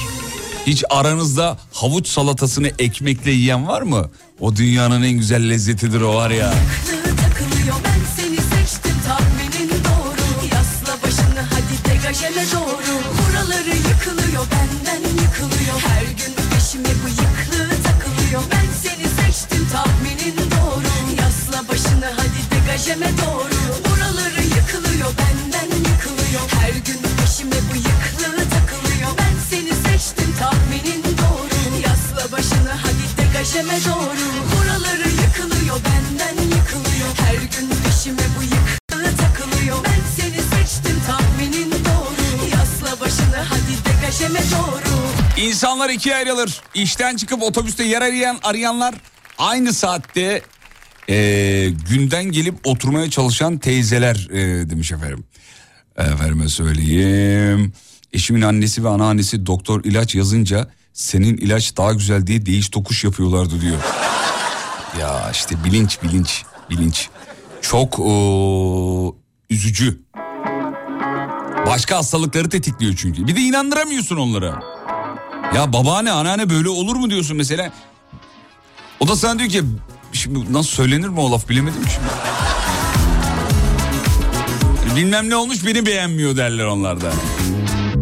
Hiç aranızda havuç salatasını ekmekle yiyen var mı? O dünyanın en güzel lezzetidir o var ya. Degajeme doğru. Buraları yıkılıyor benden yıkılıyor. Her gün peşime bıyıklı takılıyor. Ben seni seçtim tahminin doğru. Yasla başını hadi degajeme doğru. Buraları yıkılıyor benden yıkılıyor. Her gün peşime bıyıklı takılıyor. Ben seni seçtim tahminin doğru. Yasla başını hadi degajeme doğru. İnsanlar ikiye ayrılır. İşten çıkıp otobüste yer arayan arayanlar aynı saatte eee, günden gelip oturmaya çalışan teyzeler eee, demiş efendim. Efendime söyleyeyim. Eşimin annesi ve anneannesi doktor ilaç yazınca senin ilaç daha güzel diye değiş tokuş yapıyorlardı diyor. ya işte bilinç bilinç bilinç. Çok ooo, üzücü. Başka hastalıkları tetikliyor çünkü. Bir de inandıramıyorsun onlara. Ya babaanne anneanne böyle olur mu diyorsun mesela. O da sana diyor ki şimdi nasıl söylenir mi o laf bilemedim şimdi. Bilmem ne olmuş beni beğenmiyor derler onlar da.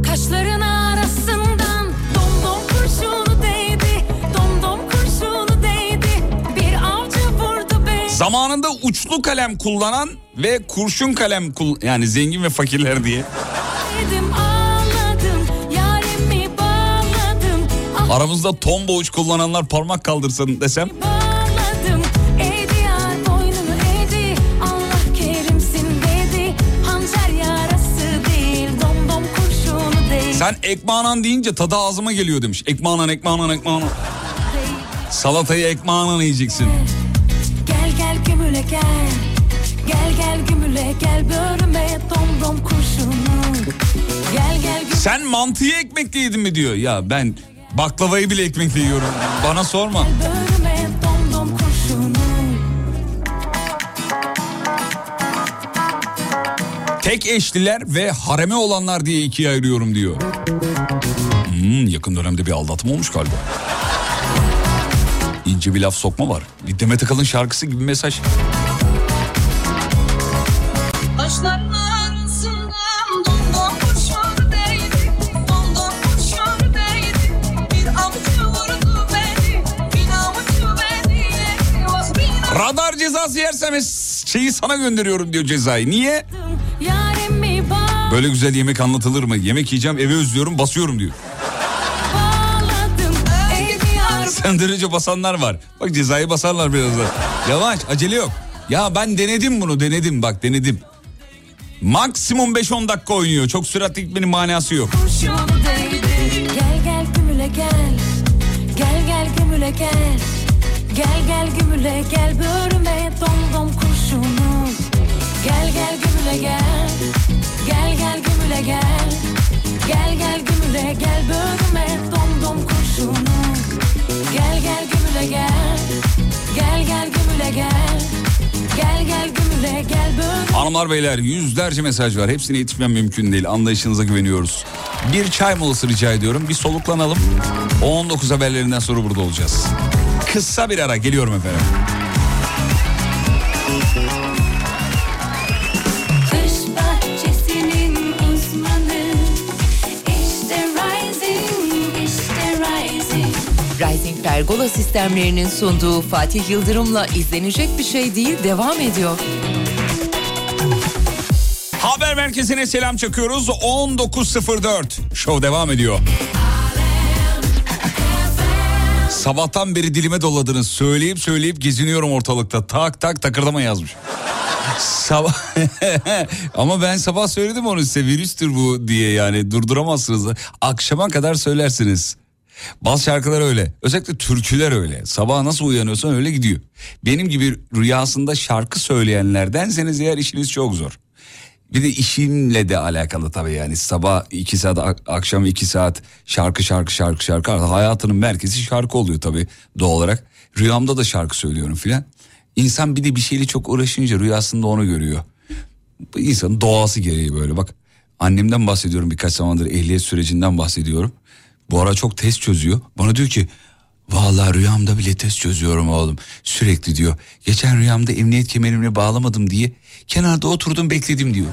Kaşların arasından domdom kurşunu değdi Domdom kurşunu değdi Bir avcı vurdu beni Zamanında uçlu kalem kullanan ve kurşun kalem kul yani zengin ve fakirler diye. Dedim Ah Aramızda tomboğuç kullananlar parmak kaldırsın desem. Sen ekmanan deyince tadı ağzıma geliyor demiş. Ekmanan ekmanan ekmanan. Salatayı ekmanan yiyeceksin. Gel gel gümüle gel Gel gel gümüle gel böğrüme domdom kurşunu Gel gel gümüle Sen mantıyı ekmekle yedin mi diyor. Ya ben baklavayı bile ekmekle yiyorum. Bana sorma. kurşunu Tek eşliler ve hareme olanlar diye ikiye ayırıyorum diyor. Hmm, yakın dönemde bir aldatma olmuş galiba. İnce bir laf sokma var. Demet Akalın şarkısı gibi mesaj. Taşların arasından domdom kurşun değdi Domdom kurşun değdi Bir avucu vurdu beni Bir avucu beni Vah bir Radar cezası yersem es- şeyi sana gönderiyorum diyor cezayı. Niye? Böyle güzel yemek anlatılır mı? Yemek yiyeceğim eve özlüyorum basıyorum diyor. Önce basanlar var. Bak cezayı basarlar birazdan. Yavaş acele yok. Ya ben denedim bunu denedim bak denedim. Maksimum 5-10 dakika oynuyor. Çok süratli gitmenin manası yok. Gel gel gümüle gel Gel gel gümüle gel Gel gel gümüle gel böğrüme domdom kurşunu Gel gel gümüle gel Gel gel gümüle gel gömüle gel bölüme dom dom kurşunum Gel gel gömüle gel Gel gel gömüle gel Gel gel gömüle gel bölüme Hanımlar beyler yüzlerce mesaj var. Hepsine yetişmem mümkün değil. Anlayışınıza güveniyoruz. Bir çay molası rica ediyorum. Bir soluklanalım. 19 haberlerinden sonra burada olacağız. Kısa bir ara geliyorum efendim. Pergola sistemlerinin sunduğu Fatih Yıldırım'la izlenecek bir şey değil devam ediyor. Haber merkezine selam çakıyoruz. 19.04. Show devam ediyor. Sabahtan beri dilime doladınız. Söyleyip söyleyip geziniyorum ortalıkta. Tak tak takırdama yazmış. Sabah ama ben sabah söyledim onu size virüstür bu diye yani durduramazsınız. Akşama kadar söylersiniz. Bazı şarkılar öyle. Özellikle türküler öyle. Sabah nasıl uyanıyorsan öyle gidiyor. Benim gibi rüyasında şarkı söyleyenlerdenseniz eğer işiniz çok zor. Bir de işimle de alakalı tabii yani sabah iki saat ak- akşam iki saat şarkı şarkı şarkı şarkı hayatının merkezi şarkı oluyor tabii doğal olarak. Rüyamda da şarkı söylüyorum filan. İnsan bir de bir şeyle çok uğraşınca rüyasında onu görüyor. İnsanın doğası gereği böyle bak. Annemden bahsediyorum birkaç zamandır ehliyet sürecinden bahsediyorum. Bu ara çok test çözüyor. Bana diyor ki Vallahi rüyamda bile test çözüyorum oğlum. Sürekli diyor. Geçen rüyamda emniyet kemerimle bağlamadım diye kenarda oturdum bekledim diyor.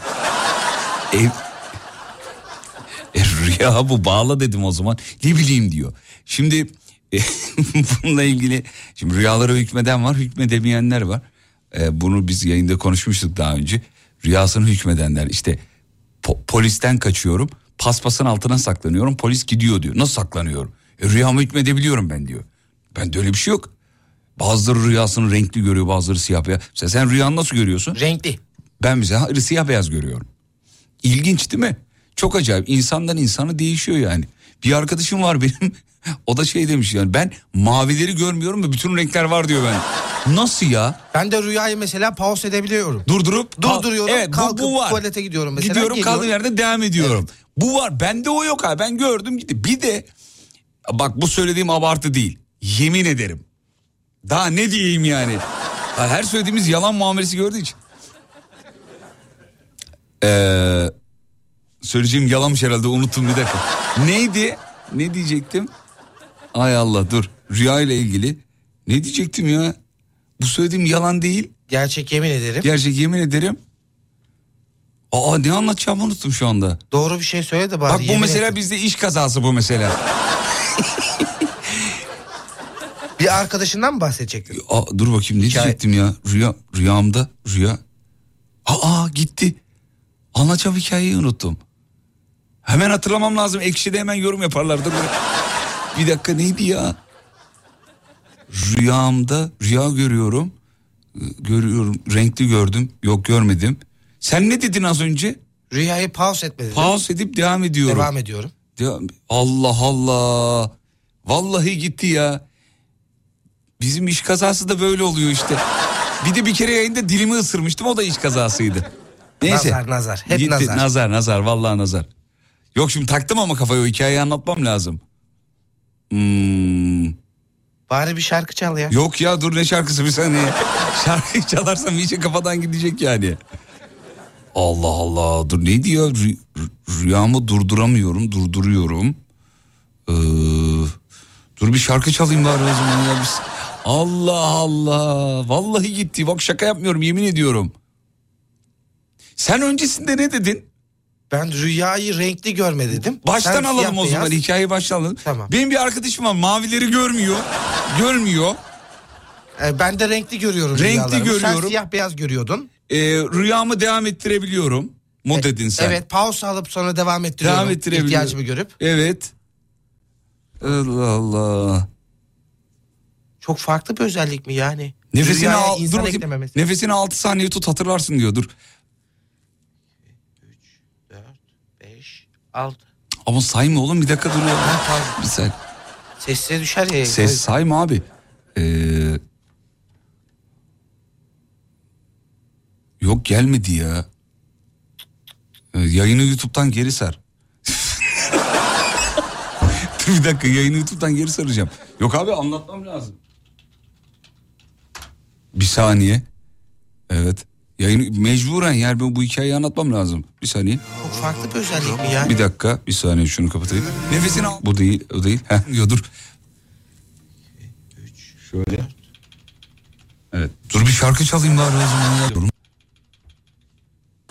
Ev... E, rüya bu bağla dedim o zaman. Ne bileyim diyor. Şimdi e, bununla ilgili şimdi rüyalara hükmeden var hükmedemeyenler var. E, bunu biz yayında konuşmuştuk daha önce. Rüyasını hükmedenler işte po- polisten kaçıyorum paspasın altına saklanıyorum polis gidiyor diyor. Nasıl saklanıyorum? E, rüyamı hükmedebiliyorum ben diyor. Ben de öyle bir şey yok. Bazıları rüyasını renkli görüyor bazıları siyah beyaz. Mesela sen rüyanı nasıl görüyorsun? Renkli. Ben mesela siyah beyaz görüyorum. İlginç değil mi? Çok acayip. İnsandan insana değişiyor yani. Bir arkadaşım var benim. O da şey demiş yani ben mavileri görmüyorum ve bütün renkler var diyor ben. Nasıl ya? Ben de rüyayı mesela pause edebiliyorum. Durdurup Durduruyorum, Evet, bu- kalkıp bu, var. tuvalete gidiyorum mesela. Gidiyorum kaldığım yerde devam ediyorum. Bu var. Bende o yok abi. Ben gördüm gitti. Bir de bak bu söylediğim abartı değil. Yemin ederim. Daha ne diyeyim yani? Her söylediğimiz yalan muamelesi gördüğü için. Ee, söyleyeceğim yalanmış herhalde unuttum bir dakika. Neydi? Ne diyecektim? Ay Allah dur. Rüya ile ilgili. Ne diyecektim ya? Bu söylediğim yalan değil. Gerçek yemin ederim. Gerçek yemin ederim. Aa ne anlatacağımı unuttum şu anda. Doğru bir şey söyle de bari. Bak bu yemin mesela et. bizde iş kazası bu mesela. Bir arkadaşından mı bahsedecektin? Aa, dur bakayım ne Hikaye- diyecektim ya? Rüya, rüyamda rüya. Aa gitti. Anlatacağım hikayeyi unuttum. Hemen hatırlamam lazım. Ekşi'de hemen yorum yaparlardı. Bir dakika neydi ya? Rüyamda rüya görüyorum. Ee, Görüyorum. Renkli gördüm. Yok görmedim. Sen ne dedin az önce? Rüyayı pause etme dedim. Pause edip devam ediyorum. Devam ediyorum. Devam- Allah Allah. Vallahi gitti ya. Bizim iş kazası da böyle oluyor işte. Bir de bir kere yayında dilimi ısırmıştım o da iş kazasıydı. Neyse. Nazar, nazar. Hep Gitti. nazar. Nazar nazar vallahi nazar. Yok şimdi taktım ama kafayı o hikayeyi anlatmam lazım. Hmm. Bari bir şarkı çal ya. Yok ya dur ne şarkısı bir saniye. Şarkıyı çalarsam iyice kafadan gidecek yani. Allah Allah dur neydi ya Rü- rü- rüyamı durduramıyorum durduruyorum. Ee, dur bir şarkı çalayım bari o zaman ya. Biz... Allah Allah vallahi gitti bak şaka yapmıyorum yemin ediyorum. Sen öncesinde ne dedin? Ben rüyayı renkli görme dedim. Baştan Sen alalım o zaman beyaz. hikayeyi baştan alalım. Tamam. Benim bir arkadaşım var mavileri görmüyor. Görmüyor. Ee, ben de renkli görüyorum Renkli rüyalarımı. Sen görüyorum. siyah beyaz görüyordun. Ee, rüyamı devam ettirebiliyorum. Mu dedin sen. Evet pause alıp sonra devam ettiriyorum. Devam ettirebiliyorum. İhtiyacımı görüp. Evet. Allah Allah. Çok farklı bir özellik mi yani? Nefesini Rüyaya al, dur bakayım. eklememesi. Nefesini 6 saniye tut hatırlarsın diyor. Dur. 5, 6. Ama sayma oğlum bir dakika dur ya. Bir saniye. Sesine düşer ya. Ses sayma abi. Ee... Yok gelmedi ya. Ee, yayını YouTube'dan geri sar. bir dakika yayını YouTube'dan geri saracağım. Yok abi anlatmam lazım. Bir saniye. Evet. Yayını mecburen yer ben bu hikayeyi anlatmam lazım. Bir saniye. Çok farklı bir özellik mi ya? Bir dakika. Bir saniye şunu kapatayım. Nefesini al. Bu değil. O değil. Heh, yo, dur. Şöyle. Evet. Dur bir şarkı çalayım bari o zaman ya.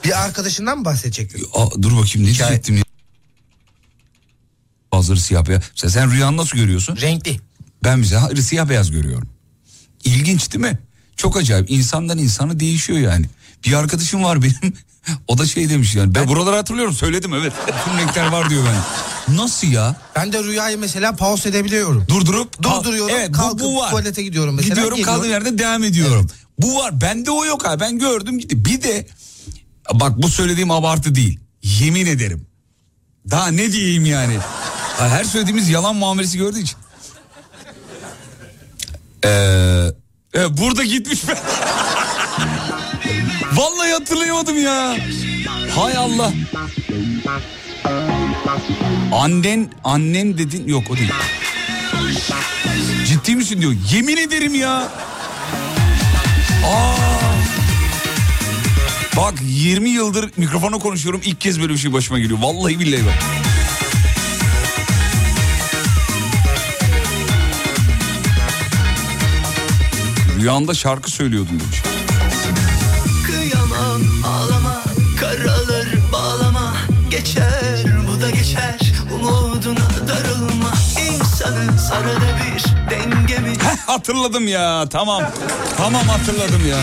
Bir arkadaşından mı bahsedecektin? Aa, dur bakayım ne diyecektim ya. Bazıları siyah beyaz. Sen, sen rüyanı nasıl görüyorsun? Renkli. Ben hayır, siyah beyaz görüyorum. İlginç değil mi? Çok acayip. İnsandan insana değişiyor yani. Bir arkadaşım var benim. O da şey demiş yani. Ben buraları hatırlıyorum söyledim evet. Bütün renkler var diyor ben. Nasıl ya? Ben de rüyayı mesela pause edebiliyorum. Durdurup Durduruyorum. Evet, bu- kalkıp bu var. tuvalete gidiyorum mesela. Gidiyorum geliyorum. kaldığım yerden devam ediyorum. Bu var. Bende o yok abi. Ben gördüm gitti. Bir de bak bu söylediğim abartı değil. Yemin ederim. Daha ne diyeyim yani. Her söylediğimiz yalan muamelesi gördüğü için. Ee, evet, burada gitmiş ben. Vallahi hatırlayamadım ya. Hay Allah. Annen, annen dedin yok o değil. Ciddi misin diyor. Yemin ederim ya. Aa. Bak 20 yıldır mikrofona konuşuyorum ilk kez böyle bir şey başıma geliyor. Vallahi billahi bak. Rüyanda şarkı söylüyordun demiş. Kıyamam ağlama Karalar bağlama Geçer bu da geçer Umuduna darılma İnsanın sarılı bir dengemi Heh, hatırladım ya tamam. Tamam hatırladım ya.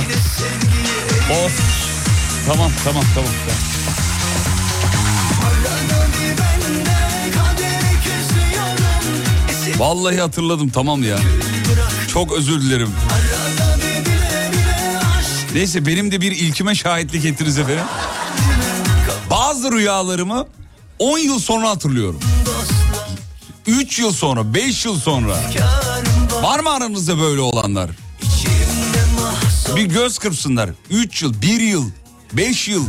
Of. Tamam tamam tamam. Vallahi hatırladım tamam ya. Çok özür dilerim. Neyse benim de bir ilkime şahitlik ettiniz efendim. Bazı rüyalarımı 10 yıl sonra hatırlıyorum. 3 yıl sonra, 5 yıl sonra. Var mı aranızda böyle olanlar? Bir göz kırpsınlar. 3 yıl, 1 yıl, 5 yıl.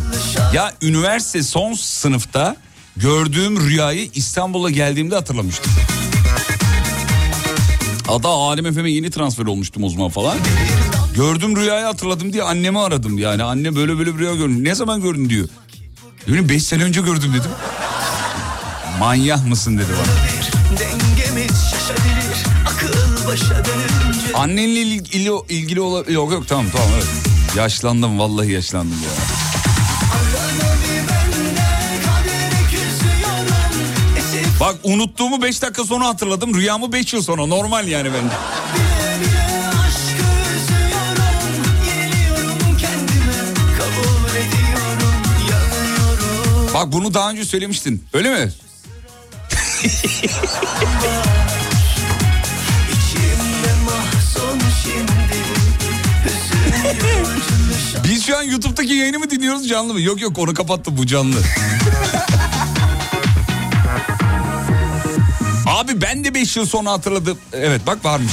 Ya üniversite son sınıfta gördüğüm rüyayı İstanbul'a geldiğimde hatırlamıştım. Ada Alem FM'e yeni transfer olmuştum o zaman falan. Gördüm rüyayı hatırladım diye annemi aradım yani. Anne böyle böyle bir rüya gördüm. Ne zaman gördün diyor. Dedim 5 sene önce gördüm dedim. Manyak mısın dedi bana. Annenle ilgili, ilgili ola... Yok yok tamam tamam evet. Yaşlandım vallahi yaşlandım ya. Bak unuttuğumu 5 dakika sonra hatırladım. Rüyamı 5 yıl sonra. Normal yani Yanıyorum Bak bunu daha önce söylemiştin. Öyle mi? Biz şu an YouTube'daki yayını mı dinliyoruz canlı mı? Yok yok onu kapattım bu canlı. Abi ben de 5 yıl sonra hatırladım. Evet bak varmış.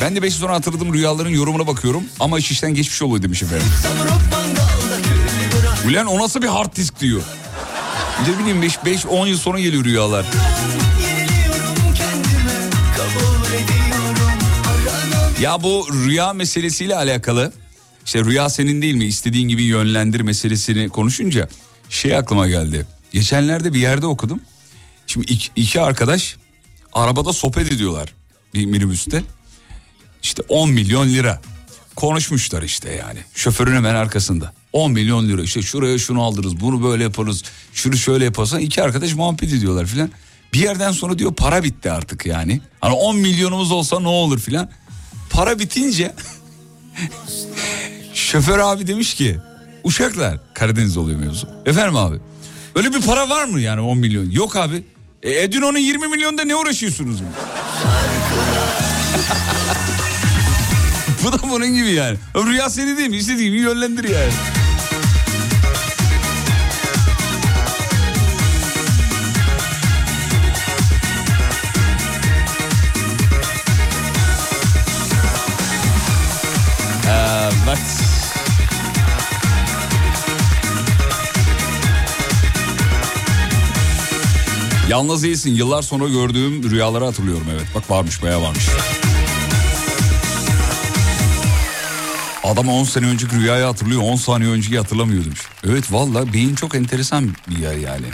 Ben de 5 yıl sonra hatırladım rüyaların yorumuna bakıyorum. Ama iş işten geçmiş oluyor demiş efendim. Ulan o nasıl bir hard disk diyor. Ne bileyim 5-10 yıl sonra geliyor rüyalar. Ya bu rüya meselesiyle alakalı işte rüya senin değil mi istediğin gibi yönlendir meselesini konuşunca şey aklıma geldi. Geçenlerde bir yerde okudum. Şimdi iki, iki arkadaş arabada sohbet ediyorlar bir minibüste. İşte 10 milyon lira konuşmuşlar işte yani şoförün hemen arkasında. 10 milyon lira işte şuraya şunu aldırırız bunu böyle yaparız şunu şöyle yaparsan iki arkadaş muhabbet ediyorlar filan. Bir yerden sonra diyor para bitti artık yani. Hani 10 milyonumuz olsa ne olur filan. Para bitince şoför abi demiş ki uşaklar Karadeniz oluyor mevzu. Efendim abi öyle bir para var mı yani 10 milyon? Yok abi. E, Edin onun 20 milyonda ne uğraşıyorsunuz? Bu da bunun gibi yani. Rüya seni değil mi? İstediğin gibi yönlendir yani. Yalnız değilsin yıllar sonra gördüğüm rüyaları hatırlıyorum evet. Bak varmış bayağı varmış. Adam 10 sene önceki rüyayı hatırlıyor 10 saniye önceki hatırlamıyor demiş. Evet valla beyin çok enteresan bir yer yani.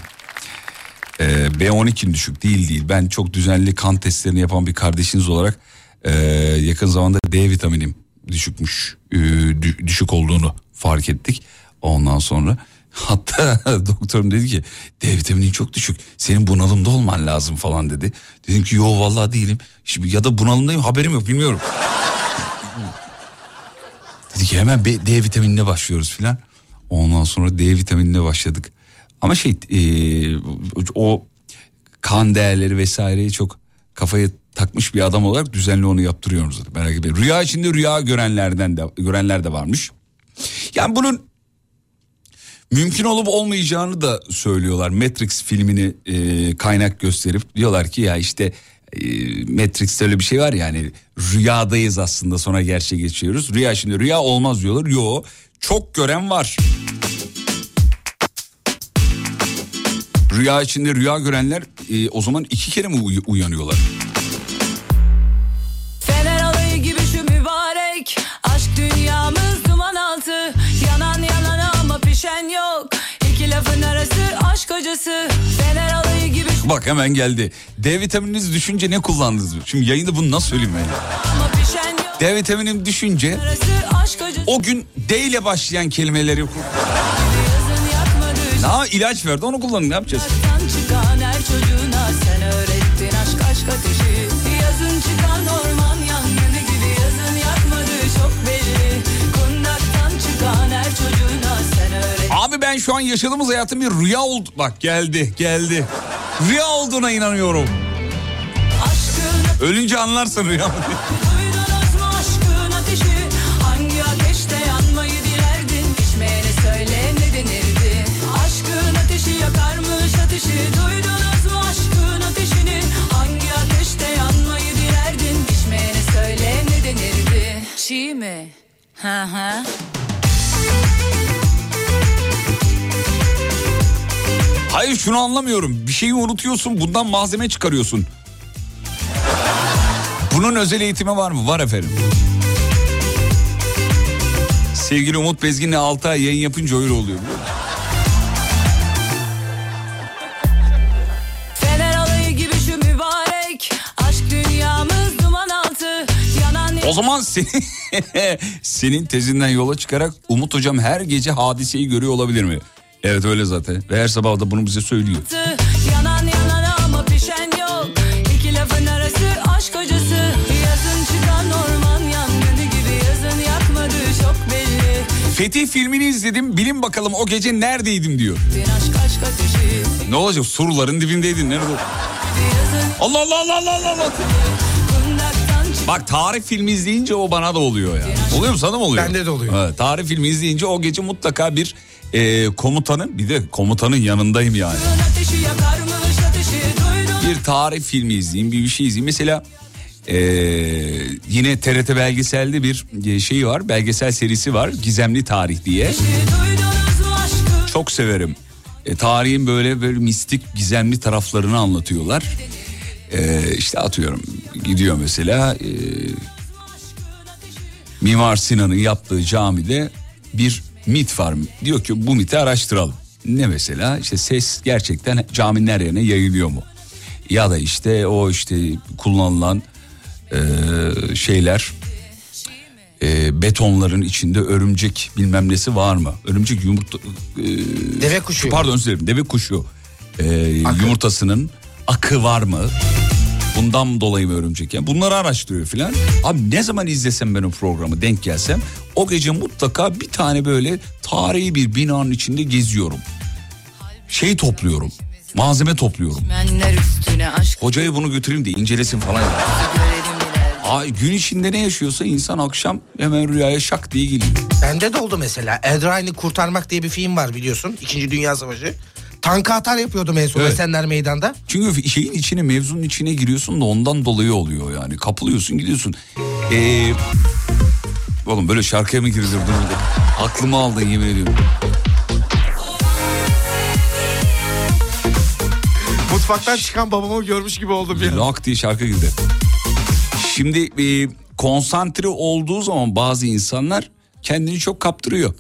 Ee, B12'in düşük değil değil. Ben çok düzenli kan testlerini yapan bir kardeşiniz olarak e, yakın zamanda D vitaminim düşükmüş. e, dü- düşük olduğunu fark ettik. Ondan sonra hatta doktorum dedi ki D vitaminin çok düşük. Senin bunalımda olman lazım falan dedi. Dedim ki yo vallahi değilim. Şimdi ya da bunalımdayım haberim yok bilmiyorum. Dedi ki hemen D vitaminine başlıyoruz filan. Ondan sonra D vitaminine başladık. Ama şey e, o kan değerleri vesaireyi çok kafaya takmış bir adam olarak düzenli onu yaptırıyoruz merak etmeyin. Rüya içinde rüya görenlerden de görenler de varmış. Yani bunun mümkün olup olmayacağını da söylüyorlar. Matrix filmini e, kaynak gösterip diyorlar ki ya işte e, Matrix'te öyle bir şey var yani rüyadayız aslında sonra gerçeğe geçiyoruz. Rüya şimdi rüya olmaz diyorlar. Yo çok gören var. Rüya içinde rüya görenler e, o zaman iki kere mi uy- uyanıyorlar? Pişen yok. İki lafın arası aşk acısı. Fener alayı gibi Bak hemen geldi. D vitamininiz düşünce ne kullandınız? Şimdi yayında bunu nasıl söyleyeyim ben D vitaminim düşünce o gün D ile başlayan kelimeleri Ha ilaç verdi onu kullanın ne yapacağız? Çıkan her çocuğuna sen öğrettin aşk aşk ateşi ben şu an yaşadığımız hayatın bir rüya oldu. Bak geldi geldi. Rüya olduğuna inanıyorum. Ölünce anlarsın rüya mu aşkın Hayır şunu anlamıyorum. Bir şeyi unutuyorsun bundan malzeme çıkarıyorsun. Bunun özel eğitimi var mı? Var efendim. Sevgili Umut Bezgin'le 6 ay yayın yapınca öyle oluyor. biliyor musun? O zaman senin, senin tezinden yola çıkarak Umut Hocam her gece hadiseyi görüyor olabilir mi? Evet öyle zaten. Ve her sabah da bunu bize söylüyor. Yanan yanan ama pişen yok İki lafın arası aşk acısı Yazın çıkan orman yangını gibi Yazın yakmadı çok belli Fetih filmini izledim. Bilin bakalım o gece neredeydim diyor. Aşk aşk Ne olacak? Surların dibindeydin. Nerede? Allah Allah Allah Allah Allah. Allah. Bak tarih filmi izleyince o bana da oluyor ya. Oluyor mu sana mı oluyor? Bende de oluyor. Evet, tarih filmi izleyince o gece mutlaka bir e, komutanın bir de komutanın yanındayım yani. Bir tarih filmi izleyeyim bir bir şey izleyeyim. Mesela e, yine TRT belgeselde bir e, şey var belgesel serisi var Gizemli Tarih diye. Çok severim. E, tarihin böyle böyle mistik gizemli taraflarını anlatıyorlar. E, işte atıyorum gidiyor mesela e, Mimar Sinan'ın yaptığı camide bir mit var. Diyor ki bu miti araştıralım. Ne mesela işte ses gerçekten caminin her yerine yayılıyor mu? Ya da işte o işte kullanılan e, şeyler e, betonların içinde örümcek bilmem nesi var mı? Örümcek yumurta e, Deve kuşu. Pardon özür dilerim deve kuşu e, yumurtasının akı var mı? Bundan dolayı mı örümcek? Yani bunları araştırıyor filan. Abi ne zaman izlesem ben o programı denk gelsem o gece mutlaka bir tane böyle tarihi bir binanın içinde geziyorum. Şey topluyorum. Malzeme topluyorum. Hocaya bunu götüreyim de incelesin falan. Ay, gün içinde ne yaşıyorsa insan akşam hemen rüyaya şak diye geliyor. Bende de oldu mesela. Eldrain'i Kurtarmak diye bir film var biliyorsun. İkinci Dünya Savaşı. Tanka atar yapıyordum en son Evet. Esenler Meydan'da. Çünkü şeyin içine mevzunun içine giriyorsun da ondan dolayı oluyor yani. Kapılıyorsun gidiyorsun. Ee, oğlum böyle şarkıya mı girilir? Dur. Aklımı aldın yemin ediyorum. Mutfaktan çıkan babamı görmüş gibi oldum ya. Rock diye şarkı girdi. Şimdi e, konsantre olduğu zaman bazı insanlar kendini çok kaptırıyor.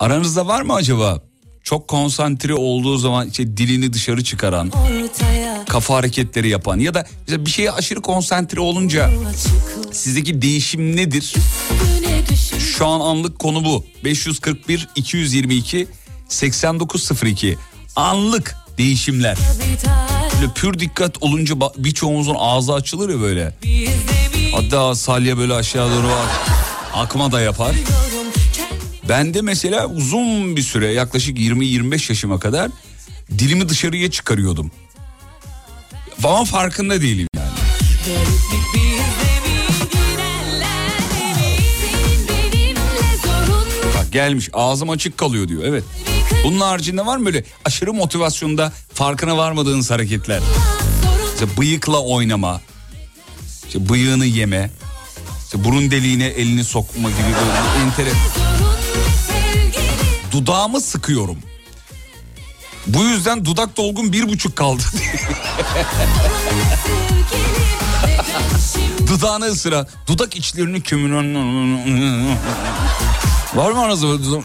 Aranızda var mı acaba çok konsantre olduğu zaman işte dilini dışarı çıkaran, Ortaya kafa hareketleri yapan ya da mesela bir şeye aşırı konsantre olunca sizdeki değişim nedir? Şu an anlık konu bu. 541 222 8902 anlık değişimler. Böyle pür dikkat olunca birçoğumuzun ağzı açılır ya böyle. Hatta salya böyle aşağı doğru ak- akma da yapar. Yorum kendi Ben de mesela uzun bir süre yaklaşık 20-25 yaşıma kadar dilimi dışarıya çıkarıyordum. Ama farkında değilim yani. Bak gelmiş ağzım açık kalıyor diyor evet. Bunun haricinde var mı böyle aşırı motivasyonda farkına varmadığınız hareketler? İşte bıyıkla oynama, işte bıyığını yeme, işte burun deliğine elini sokma gibi böyle entere. Dudağımı sıkıyorum. Bu yüzden dudak dolgun bir buçuk kaldı. Dudağını ısıra. Dudak içlerini kömürün... Var mı aranızda dudak...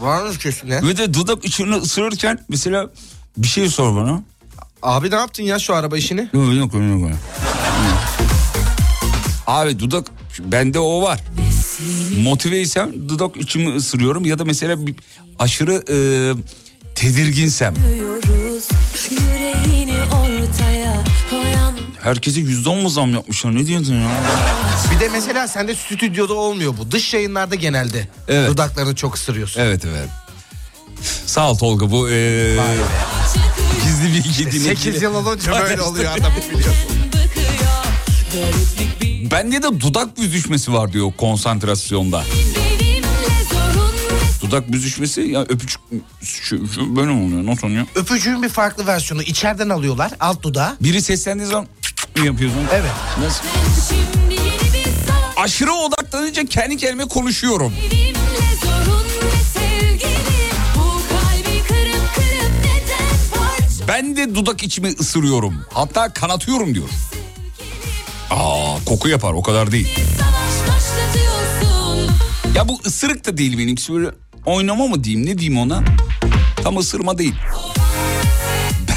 Varmış kesin ya. Ve de dudak içini ısırırken mesela bir şey sor bana. Abi ne yaptın ya şu araba işini? Yok yok yok. yok. Abi dudak bende o var. Motiveysem dudak içimi ısırıyorum ya da mesela aşırı e, tedirginsem. Herkese yüzde on mu zam yapmışlar ne diyorsun ya? Bir de mesela sende stüdyoda olmuyor bu. Dış yayınlarda genelde Evet. dudaklarını çok ısırıyorsun. Evet evet. Sağ ol Tolga bu e, gizli bilgi dinleyicileri. 8 yıl olunca böyle oluyor adam biliyorsun. Bende de dudak büzüşmesi var diyor konsantrasyonda. Dudak büzüşmesi ya öpücük şu, şu böyle mi oluyor nasıl oluyor? Öpücüğün bir farklı versiyonu içeriden alıyorlar alt dudağı. Biri seslendiği zaman mı yapıyorsun? Evet. Nasıl? Aşırı odaklanınca kendi kendime konuşuyorum. Ben de dudak içimi ısırıyorum. Hatta kanatıyorum diyor. Aa koku yapar o kadar değil. Ya bu ısırık da değil benimkisi böyle oynama mı diyeyim ne diyeyim ona? Tam ısırma değil.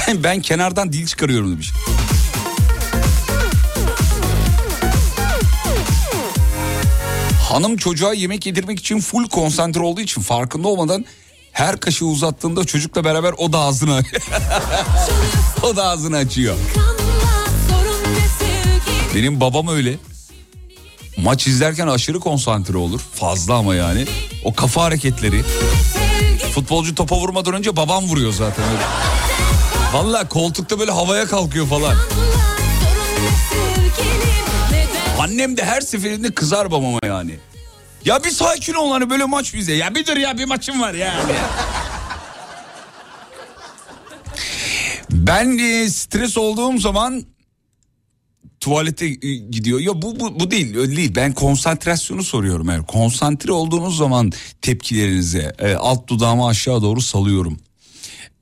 Ben, ben kenardan dil çıkarıyorum demiş. Hanım çocuğa yemek yedirmek için full konsantre olduğu için farkında olmadan her kaşığı uzattığında çocukla beraber o da ağzını o da ağzını açıyor. Benim babam öyle. Maç izlerken aşırı konsantre olur. Fazla ama yani. O kafa hareketleri. Futbolcu topa vurmadan önce babam vuruyor zaten öyle. Valla koltukta böyle havaya kalkıyor falan. Annem de her seferinde kızar babama yani. Ya bir sakin ol hani böyle maç bize. Ya bir dur ya bir maçım var yani. ben e, stres olduğum zaman tuvalete e, gidiyor. Ya bu, bu bu değil öyle değil. Ben konsantrasyonu soruyorum. Yani konsantre olduğunuz zaman tepkilerinize e, alt dudağımı aşağı doğru salıyorum.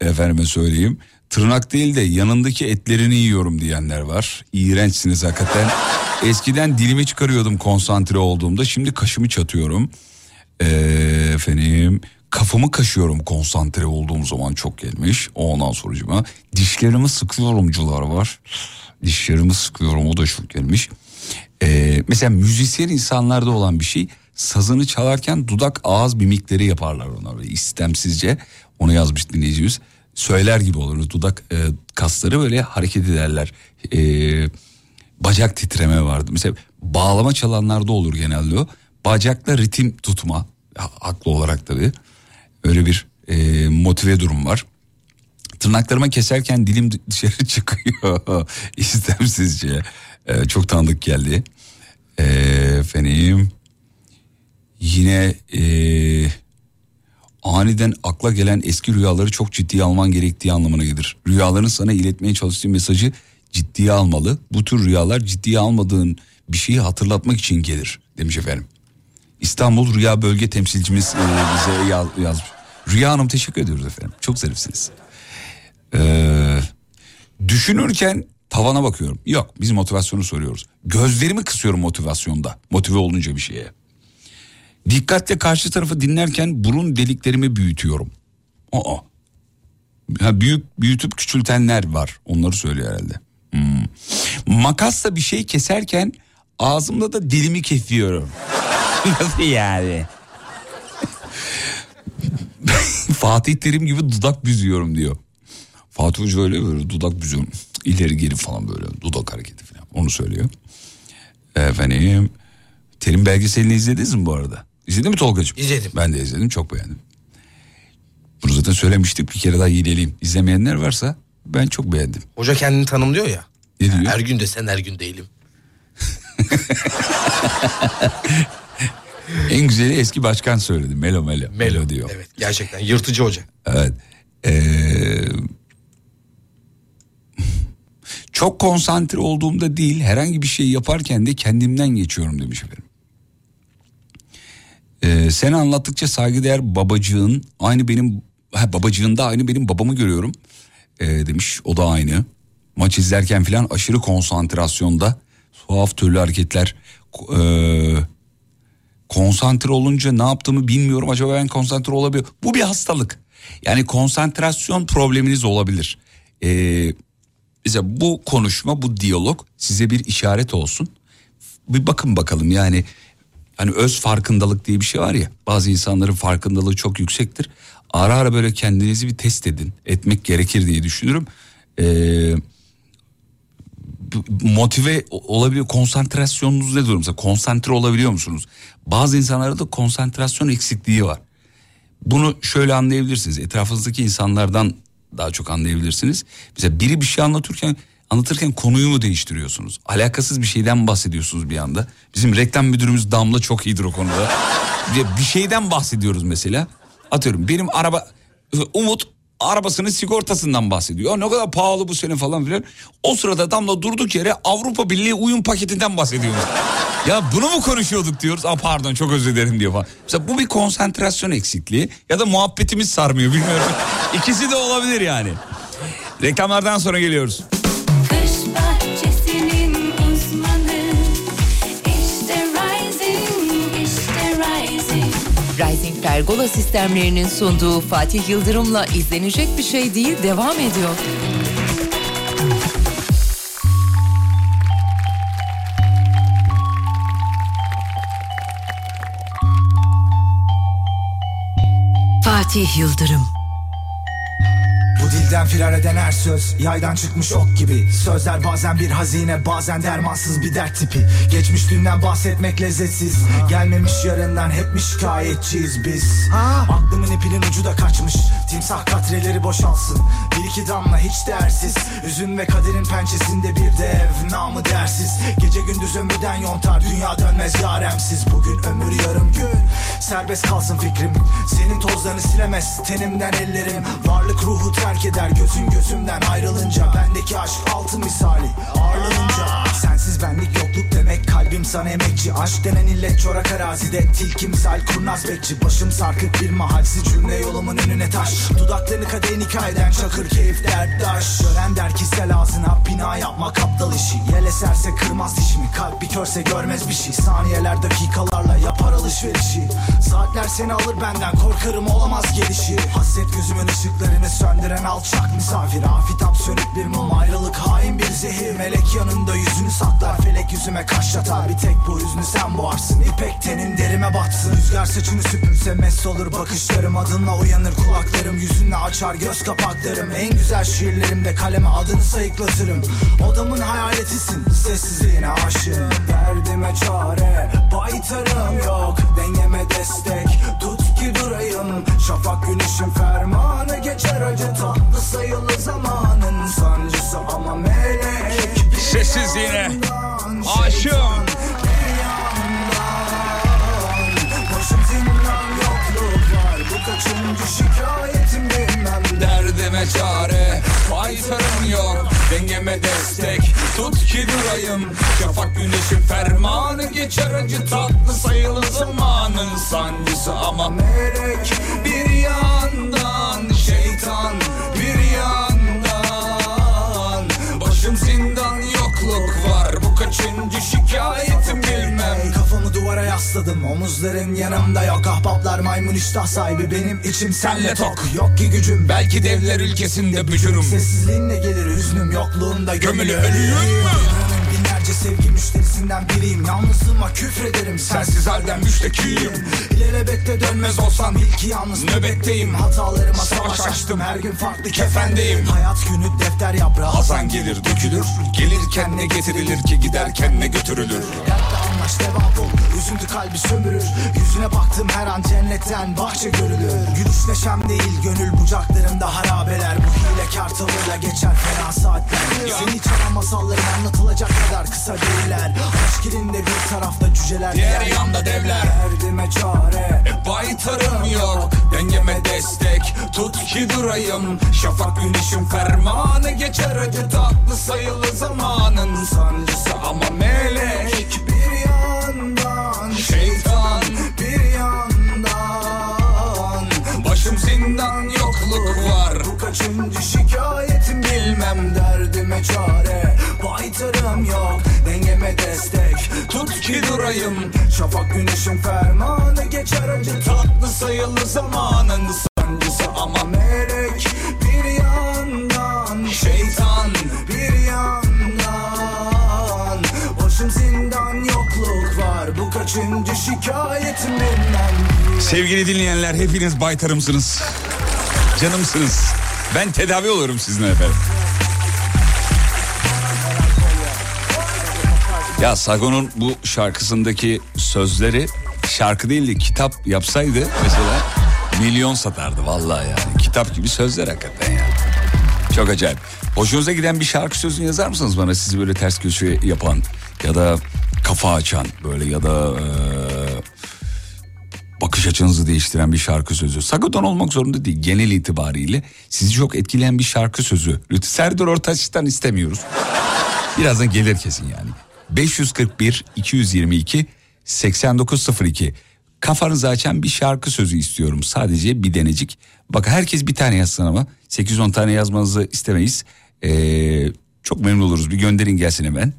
Efendime söyleyeyim. Tırnak değil de yanındaki etlerini yiyorum diyenler var. İğrençsiniz hakikaten. Eskiden dilimi çıkarıyordum konsantre olduğumda. Şimdi kaşımı çatıyorum. Ee, efendim kafamı kaşıyorum konsantre olduğum zaman çok gelmiş. Ondan sonucuma dişlerimi sıkıyorumcular var. Dişlerimi sıkıyorum o da çok gelmiş. Ee, mesela müzisyen insanlarda olan bir şey sazını çalarken dudak ağız mimikleri yaparlar onlar istemsizce. Onu yazmış dinleyicimiz. Söyler gibi olur dudak e, kasları böyle hareket ederler. E, bacak titreme vardı. Mesela bağlama çalanlarda olur genelde o. Bacakla ritim tutma. Ha- Haklı olarak tabii. Öyle bir e, motive durum var. Tırnaklarımı keserken dilim dışarı çıkıyor istemsizce. E, çok tanıdık geldi. E, efendim yine e, aniden akla gelen eski rüyaları çok ciddiye alman gerektiği anlamına gelir. Rüyaların sana iletmeye çalıştığı mesajı ciddiye almalı. Bu tür rüyalar ciddiye almadığın bir şeyi hatırlatmak için gelir demiş efendim. İstanbul Rüya Bölge temsilcimiz e, bize yaz- yazmış. Rüya Hanım teşekkür ediyoruz efendim. Çok zarifsiniz. Ee, Düşünürken tavana bakıyorum. Yok biz motivasyonu soruyoruz. Gözlerimi kısıyorum motivasyonda. Motive olunca bir şeye. Dikkatle karşı tarafı dinlerken burun deliklerimi büyütüyorum. Aa. Ha, büyük büyütüp küçültenler var. Onları söylüyor herhalde. Hmm. Makasla bir şey keserken ağzımda da dilimi kesiyorum. Nasıl yani? Fatih Terim gibi dudak büzüyorum diyor. Fatih Hoca öyle böyle dudak büzüyorum. İleri geri falan böyle dudak hareketi falan. Onu söylüyor. Efendim Terim belgeselini izlediniz mi bu arada? İzledin mi Tolga'cığım? İzledim. Ben de izledim çok beğendim. Bunu zaten söylemiştik bir kere daha yineleyeyim. İzlemeyenler varsa ben çok beğendim. Hoca kendini tanımlıyor ya. Ne diyor? Her gün de sen her gün değilim. En güzeli eski başkan söyledi. Melo Melo. Melo, diyor. Evet gerçekten yırtıcı hoca. Evet. Ee, çok konsantre olduğumda değil herhangi bir şey yaparken de kendimden geçiyorum demiş efendim. Ee, sen anlattıkça saygıdeğer babacığın aynı benim ha, babacığında aynı benim babamı görüyorum ee, demiş. O da aynı. Maç izlerken filan aşırı konsantrasyonda tuhaf türlü hareketler ee, konsantre olunca ne yaptığımı bilmiyorum. Acaba ben konsantre olabiliyor. Bu bir hastalık. Yani konsantrasyon probleminiz olabilir. Ee, mesela bu konuşma, bu diyalog size bir işaret olsun. Bir bakın bakalım yani hani öz farkındalık diye bir şey var ya. Bazı insanların farkındalığı çok yüksektir. Ara ara böyle kendinizi bir test edin. Etmek gerekir diye düşünürüm. Ee, motive olabiliyor konsantrasyonunuz ne durumda konsantre olabiliyor musunuz bazı insanlarda da konsantrasyon eksikliği var bunu şöyle anlayabilirsiniz etrafınızdaki insanlardan daha çok anlayabilirsiniz mesela biri bir şey anlatırken anlatırken konuyu mu değiştiriyorsunuz alakasız bir şeyden bahsediyorsunuz bir anda bizim reklam müdürümüz Damla çok iyidir o konuda bir şeyden bahsediyoruz mesela atıyorum benim araba Umut arabasının sigortasından bahsediyor. "Aa, Ne kadar pahalı bu sene falan filan. O sırada Damla durduk yere Avrupa Birliği uyum paketinden bahsediyor. Ya bunu mu konuşuyorduk diyoruz. Aa pardon çok özür dilerim diyor falan. Mesela bu bir konsantrasyon eksikliği ya da muhabbetimiz sarmıyor bilmiyorum. İkisi de olabilir yani. Reklamlardan sonra geliyoruz. Kış bahçesinin uzmanı İşte Rising, işte Rising Rising Pergola sistemlerinin sunduğu Fatih Yıldırım'la izlenecek bir şey değil devam ediyor. Fatih Yıldırım. Dilden firar eden her söz Yaydan çıkmış ok gibi. Sözler bazen bir hazine Bazen dermansız bir dert tipi. Geçmiş dünden bahsetmek lezzetsiz. Gelmemiş yarından hep mi şikayetçiyiz biz. Aklımın ipinin ucu da kaçmış. Timsah katreleri boşalsın. Bir iki damla hiç değersiz. Üzüm ve kaderin pençesinde bir dev Namı dersiz. Gece gündüz ömürden yontar Dünya dönmez yaremsiz. Bugün ömür yarım gün. Serbest kalsın fikrim. Senin tozlarını silemez Tenimden ellerim. Varlık ruhu terk eder Gözün gözümden ayrılınca Bendeki aşk altın misali. Ağırlanınca Sensiz benlik yokluk demek Kalbim sana emekçi. Aşk denen illet çorak arazide Tilki misal kurnaz bekçi. Başım sarkık bir mahalsiz cümle yolumun önüne taş. Dudaklarını kadehin hikayeden Çakır keyif derttaş Gören der ki sel ağzına Bina yapmak aptal işi. Yel eserse kırmaz dişimi Kalp bir körse görmez bir şey. Saniyeler dakikalarla yapar alışverişi. Saatler seni alır benden Korkarım olamaz gelişi. Hasret gözümün ışıklarını söndüren alçak misafir. Afitap sönük bir mum Ayrılık hain bir zehir. Melek yanında yüzünü saklar Felek yüzüme kaşlatar Bir tek bu hüznü sen boğarsın. İpek tenin derime batsın. Rüzgar saçını süpürse mest olur. Bakışlarım Adınla uyanır. Kulaklarım Yüzünle açar. Göz kapaklarım. En güzel şiirlerimde kaleme adını sayıklatırım. Odamın hayaletisin. Sessizliğine aşığım. Derdime çare. Baytarım yok. Dengeme destek. Tut ki durayım. Şafak güneşin fermanı geçer. Acı Tatlı sayılı zamanın sancısı. Ama melek Sessizliğine yandan, aşığım. kaçıncı şikayetim bilmem Derdime çare. Faytarım yok. Dengeme destek. Tut ki durayım. Şafak güneşin fermanı Geçer. Acı tatlı sayılı zamanın sancısı. Ama melek Domuzların yanımda yok. Ahbaplar maymun iştah sahibi. Benim içim senle tok. Yok ki gücüm belki devler ülkesinde bücürüm. Sessizliğinle gelir hüznüm yokluğunda gömülü ölüyüm Dünyanın binlerce sevgi müşterisinden biriyim. Yalnızlığıma küfrederim sensiz halden müştekiyim. İlelebette dönmez olsam bil ki yalnız nöbetteyim. Hatalarıma savaş açtım her gün farklı kefendeyim. Hayat günü defter yaprağı. Hazan gelir dökülür. Gelirken ne getirilir ki giderken ne götürülür? Dertte anlaş devam ol Üzüntü kalbi sömürür. Yüzüne baktım her an cennetten bahçe görülür. Gülüş neşem değil gönül bucaklarımda harabeler. Bu hilekar tavırla geçer fena saatler. Seni çaran masallarım anlatılacak kadar kısa değiller. Aşk ilinde bir tarafta cüceler Diğer yanda devler. Derdime çare e, Baytarım yok. Dengeme destek Tut ki durayım. Şafak güneşin fermanı geçer acı tatlı sayılı zamanın sancısı. Ama melek kaçıncı şikayetim bilmem derdime çare. Baytarım yok dengeme destek. Tut ki durayım şafak güneşin fermanı. Geçer acı tatlı sayılı zamanın sancısı. Ama melek bir yandan şeytan bir yandan. Başım zindan yokluk var. Bu kaçıncı şikayetim bilmem. Sevgili dinleyenler hepiniz baytarımsınız. Canımsınız. Ben tedavi oluyorum sizinle efendim. Ya Sagon'un bu şarkısındaki sözleri şarkı değil de kitap yapsaydı mesela milyon satardı vallahi yani. Kitap gibi sözler hakikaten ya. Çok acayip. Hoşunuza giden bir şarkı sözünü yazar mısınız bana sizi böyle ters köşe yapan ya da kafa açan böyle ya da eee, bakış açınızı değiştiren bir şarkı sözü. Sagodan olmak zorunda değil. Genel itibariyle sizi çok etkileyen bir şarkı sözü. Lütfen Serdar Ortaç'tan istemiyoruz. Birazdan gelir kesin yani. 541 222 8902 Kafanızı açan bir şarkı sözü istiyorum. Sadece bir denecik. Bak herkes bir tane yazsın ama 8-10 tane yazmanızı istemeyiz. Ee, çok memnun oluruz. Bir gönderin gelsin hemen.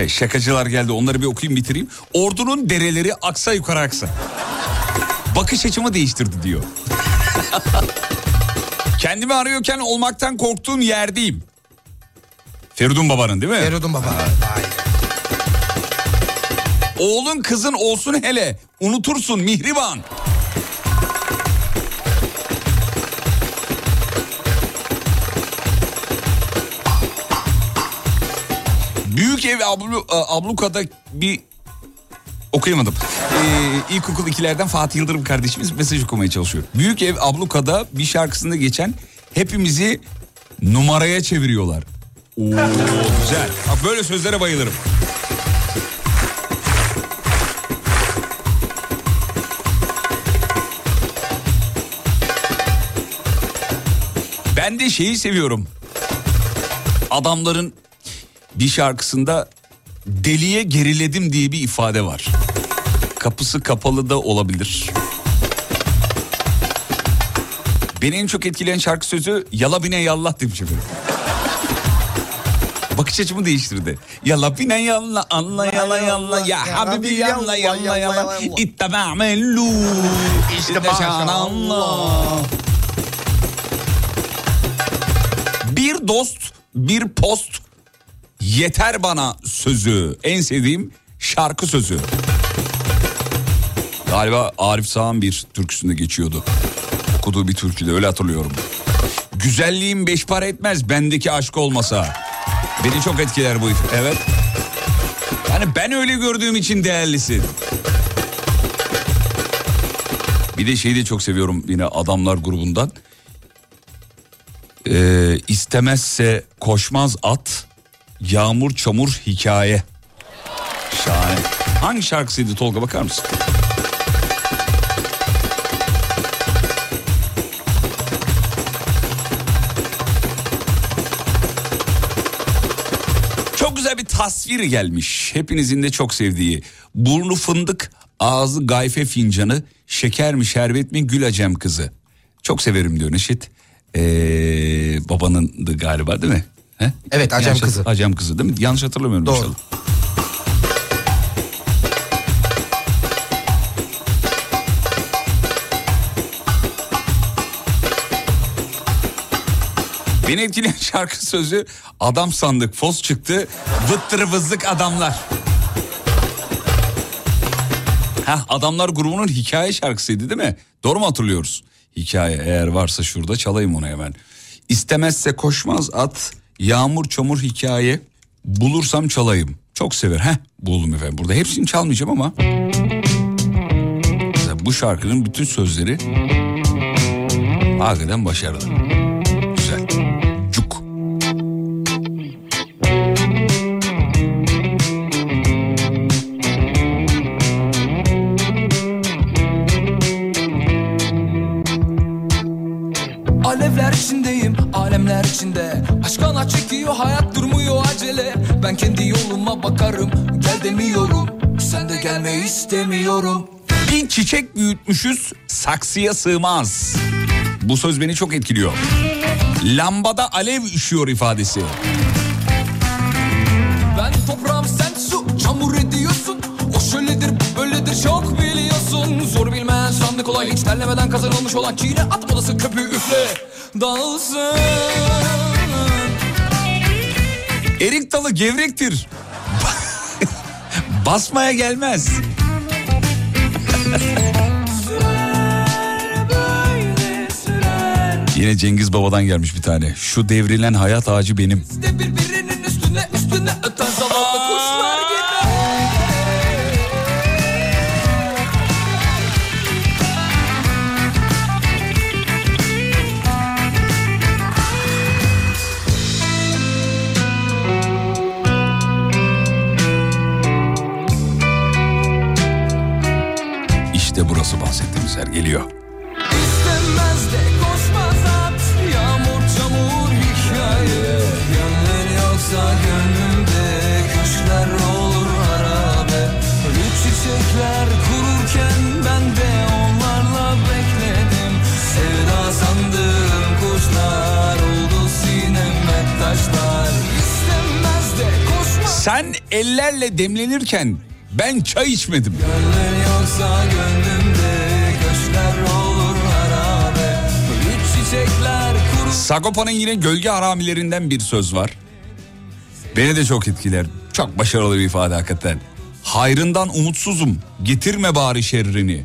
Evet, şakacılar geldi onları bir okuyayım bitireyim. Ordunun dereleri aksa yukarı aksa. Bakış açımı değiştirdi diyor. Kendimi arıyorken olmaktan korktuğum yerdeyim. Feridun babanın değil mi? Feridun baba. Vay. Oğlun kızın olsun hele. Unutursun mihriban. Büyük ev ablu, e, ablukada bir okuyamadım. Ee, ilkokul ikilerden Fatih Yıldırım kardeşimiz mesaj okumaya çalışıyor. Büyük ev ablukada bir şarkısında geçen hepimizi numaraya çeviriyorlar. Oo, güzel. Bak böyle sözlere bayılırım. Ben de şeyi seviyorum. Adamların bir şarkısında deliye geriledim diye bir ifade var. Kapısı kapalı da olabilir. Beni en çok etkileyen şarkı sözü yala bine yallah demiş efendim. Bakış açımı değiştirdi. Yala bine yalla anla yala yalla ya habibi yalla yalla yalla ittaba mellu işte Allah. Bir dost bir post yeter bana sözü en sevdiğim şarkı sözü. Galiba Arif Sağ'ın bir türküsünde geçiyordu. Okuduğu bir türküde öyle hatırlıyorum. Güzelliğim beş para etmez bendeki aşk olmasa. Beni çok etkiler bu. Evet. Yani ben öyle gördüğüm için değerlisin. Bir de şeyi de çok seviyorum yine adamlar grubundan. Ee, istemezse koşmaz at, yağmur çamur hikaye. Şahane. Hangi şarkısıydı Tolga bakar mısın? Çok güzel bir tasvir gelmiş. Hepinizin de çok sevdiği. Burnu fındık, Ağzı gayfe fincanı, şeker mi şerbet mi gül acem kızı. Çok severim diyor Neşet. Ee, babanındı galiba değil mi? He? Evet, Acem Yanlış- kızı. Acem kızı değil mi? Yanlış hatırlamıyorum Doğru. inşallah. Beni etkileyen şarkı sözü adam sandık fos çıktı vıttırı vızlık adamlar. Heh, adamlar grubunun hikaye şarkısıydı değil mi? Doğru mu hatırlıyoruz? Hikaye eğer varsa şurada çalayım onu hemen. İstemezse koşmaz at, yağmur çamur hikaye, bulursam çalayım. Çok sever. Heh buldum efendim. Burada hepsini çalmayacağım ama. Mesela bu şarkının bütün sözleri hakikaten başarılı. Güzel. Cuk. Alevler içindeyim, alemler içinde Aşkana çekiyor, hayat durmuyor acele Ben kendi yoluma bakarım, gel demiyorum Sen de gelme istemiyorum Bir çiçek büyütmüşüz saksıya sığmaz. Bu söz beni çok etkiliyor. Lambada alev üşüyor ifadesi. Ben toprağım sen su, çamur ediyorsun O şöyledir, böyledir çok biliyorsun Zor bilmez, sandık kolay Hiç terlemeden kazanılmış olan Çiğne atmadasın köpüğü üfle Dağılsın Erik dalı gevrektir. Basmaya gelmez. Yine Cengiz Baba'dan gelmiş bir tane. Şu devrilen hayat ağacı benim. üstüne üstüne yer geliyor. İstemez de koşmaz at. Yağmur çamur hikaye. Gönlün yoksa gönlümde Köşkler olur harabe. Ölü çiçekler kururken Ben de onlarla bekledim. Sevda sandığım kuşlar Oldu sineme taşlar. İstemez de koşmaz. Sen ellerle demlenirken ben çay içmedim. Gönlün yoksa gönlümde Sagopa'nın yine gölge haramilerinden bir söz var. Beni de çok etkiler. Çok başarılı bir ifade hakikaten. Hayrından umutsuzum. Getirme bari şerrini.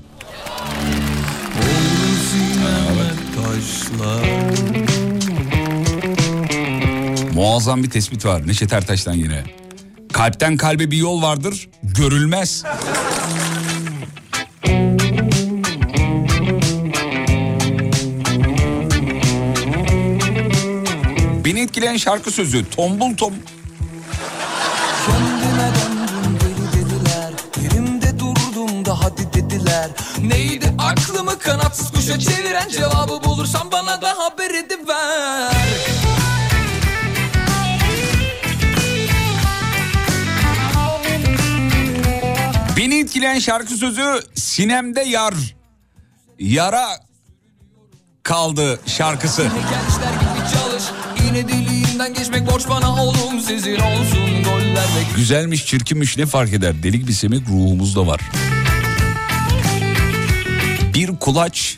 Muazzam bir tespit var Neşet Ertaş'tan yine. Kalpten kalbe bir yol vardır, görülmez. Etkileyen şarkı sözü Tombul Tom. Kendime döndüm dediler Yerimde durdum da hadi dediler Neydi aklımı kanatsız kuşa çeviren Cevabı bulursan bana da haber ediver Beni etkileyen şarkı sözü Sinemde Yar. Yara kaldı şarkısı. Gençler gibi çalış Yine deliğinden geçmek borç bana oğlum Sizin olsun goller ve Güzelmiş çirkinmiş ne fark eder delik bir semek ruhumuzda var. Bir kulaç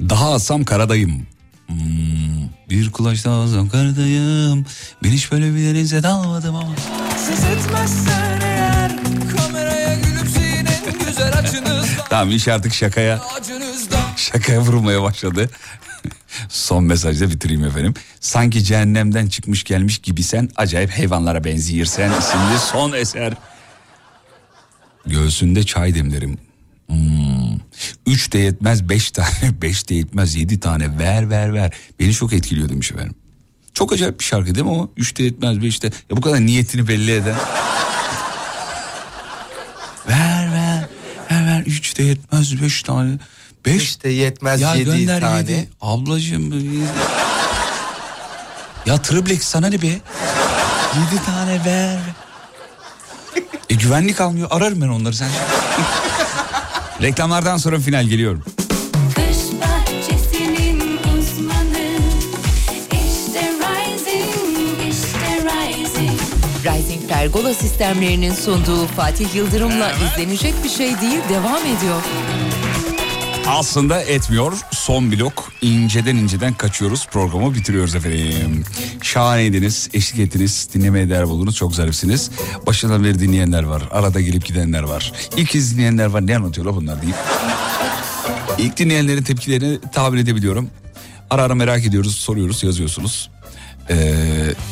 daha asam karadayım. Hmm, bir kulaç daha asam karadayım. Ben hiç böyle bir denize dalmadım ama. Siz etmezsen eğer Kameraya gülümseyin en güzel açınızda Tamam iş artık şakaya şakaya vurulmaya başladı. Son mesajda bitireyim efendim. Sanki cehennemden çıkmış gelmiş gibi sen acayip hayvanlara benziyorsen isimli son eser. Göğsünde çay demlerim. Hmm. Üç de yetmez beş tane, beş de yetmez yedi tane ver ver ver. Beni çok etkiliyor demiş efendim. Çok acayip bir şarkı değil mi o? Üç de yetmez beş de. Ya bu kadar niyetini belli eden. ver ver ver ver üç de yetmez beş tane. Beş İşte yetmez ya yedi gönder tane. yedi. Ablacığım. yedi. Ya triplex sana ne be? Yedi tane ver. E güvenlik almıyor. Ararım ben onları sen. Reklamlardan sonra final geliyorum. Kış bahçesinin uzmanı İşte Rising, işte Rising Rising Pergola sistemlerinin sunduğu Fatih Yıldırım'la izlenecek bir şey değil devam ediyor. Aslında etmiyor. Son blok inceden inceden kaçıyoruz. Programı bitiriyoruz efendim. Şahaneydiniz, eşlik ettiniz, dinlemeye değer buldunuz. Çok zarifsiniz. Başından beri dinleyenler var. Arada gelip gidenler var. İlk kez dinleyenler var. Ne anlatıyorlar bunlar deyip. İlk dinleyenlerin tepkilerini tahmin edebiliyorum. Ara ara merak ediyoruz, soruyoruz, yazıyorsunuz. Ee,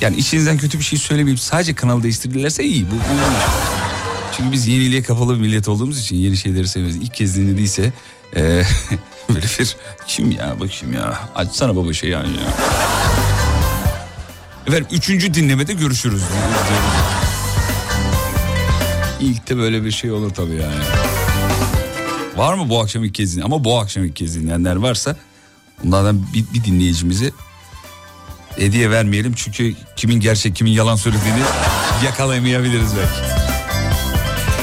yani içinizden kötü bir şey söylemeyip sadece kanal değiştirdilerse iyi. Bu, bu çünkü biz yeniliğe kapalı bir millet olduğumuz için yeni şeyleri severiz. İlk kez dinlediyse e, böyle bir kim ya bakayım ya açsana baba şey yani ya. Efendim üçüncü dinlemede görüşürüz. İlk de böyle bir şey olur tabii yani. Var mı bu akşam ilk kez dinleyen? Ama bu akşam ilk kez dinleyenler varsa bunlardan bir, bir dinleyicimizi hediye vermeyelim. Çünkü kimin gerçek kimin yalan söylediğini yakalayamayabiliriz belki.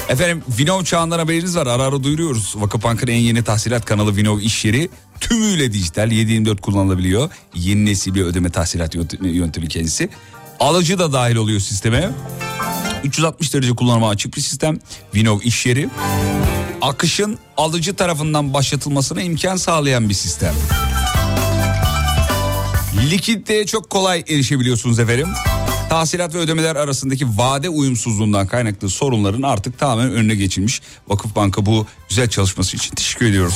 Efendim Vinov çağından haberiniz var. Ara ara duyuruyoruz. Vakıfbank'ın en yeni tahsilat kanalı Vinov iş yeri tümüyle dijital 724 kullanılabiliyor. Yeni nesil bir ödeme tahsilat yönt- yöntemi kendisi. Alıcı da dahil oluyor sisteme. 360 derece kullanıma açık bir sistem. Vinov iş yeri. Akışın alıcı tarafından başlatılmasına imkan sağlayan bir sistem. Likiditeye çok kolay erişebiliyorsunuz efendim. Tahsilat ve ödemeler arasındaki vade uyumsuzluğundan kaynaklı sorunların artık tamamen önüne geçilmiş. Vakıf Banka bu güzel çalışması için teşekkür ediyoruz.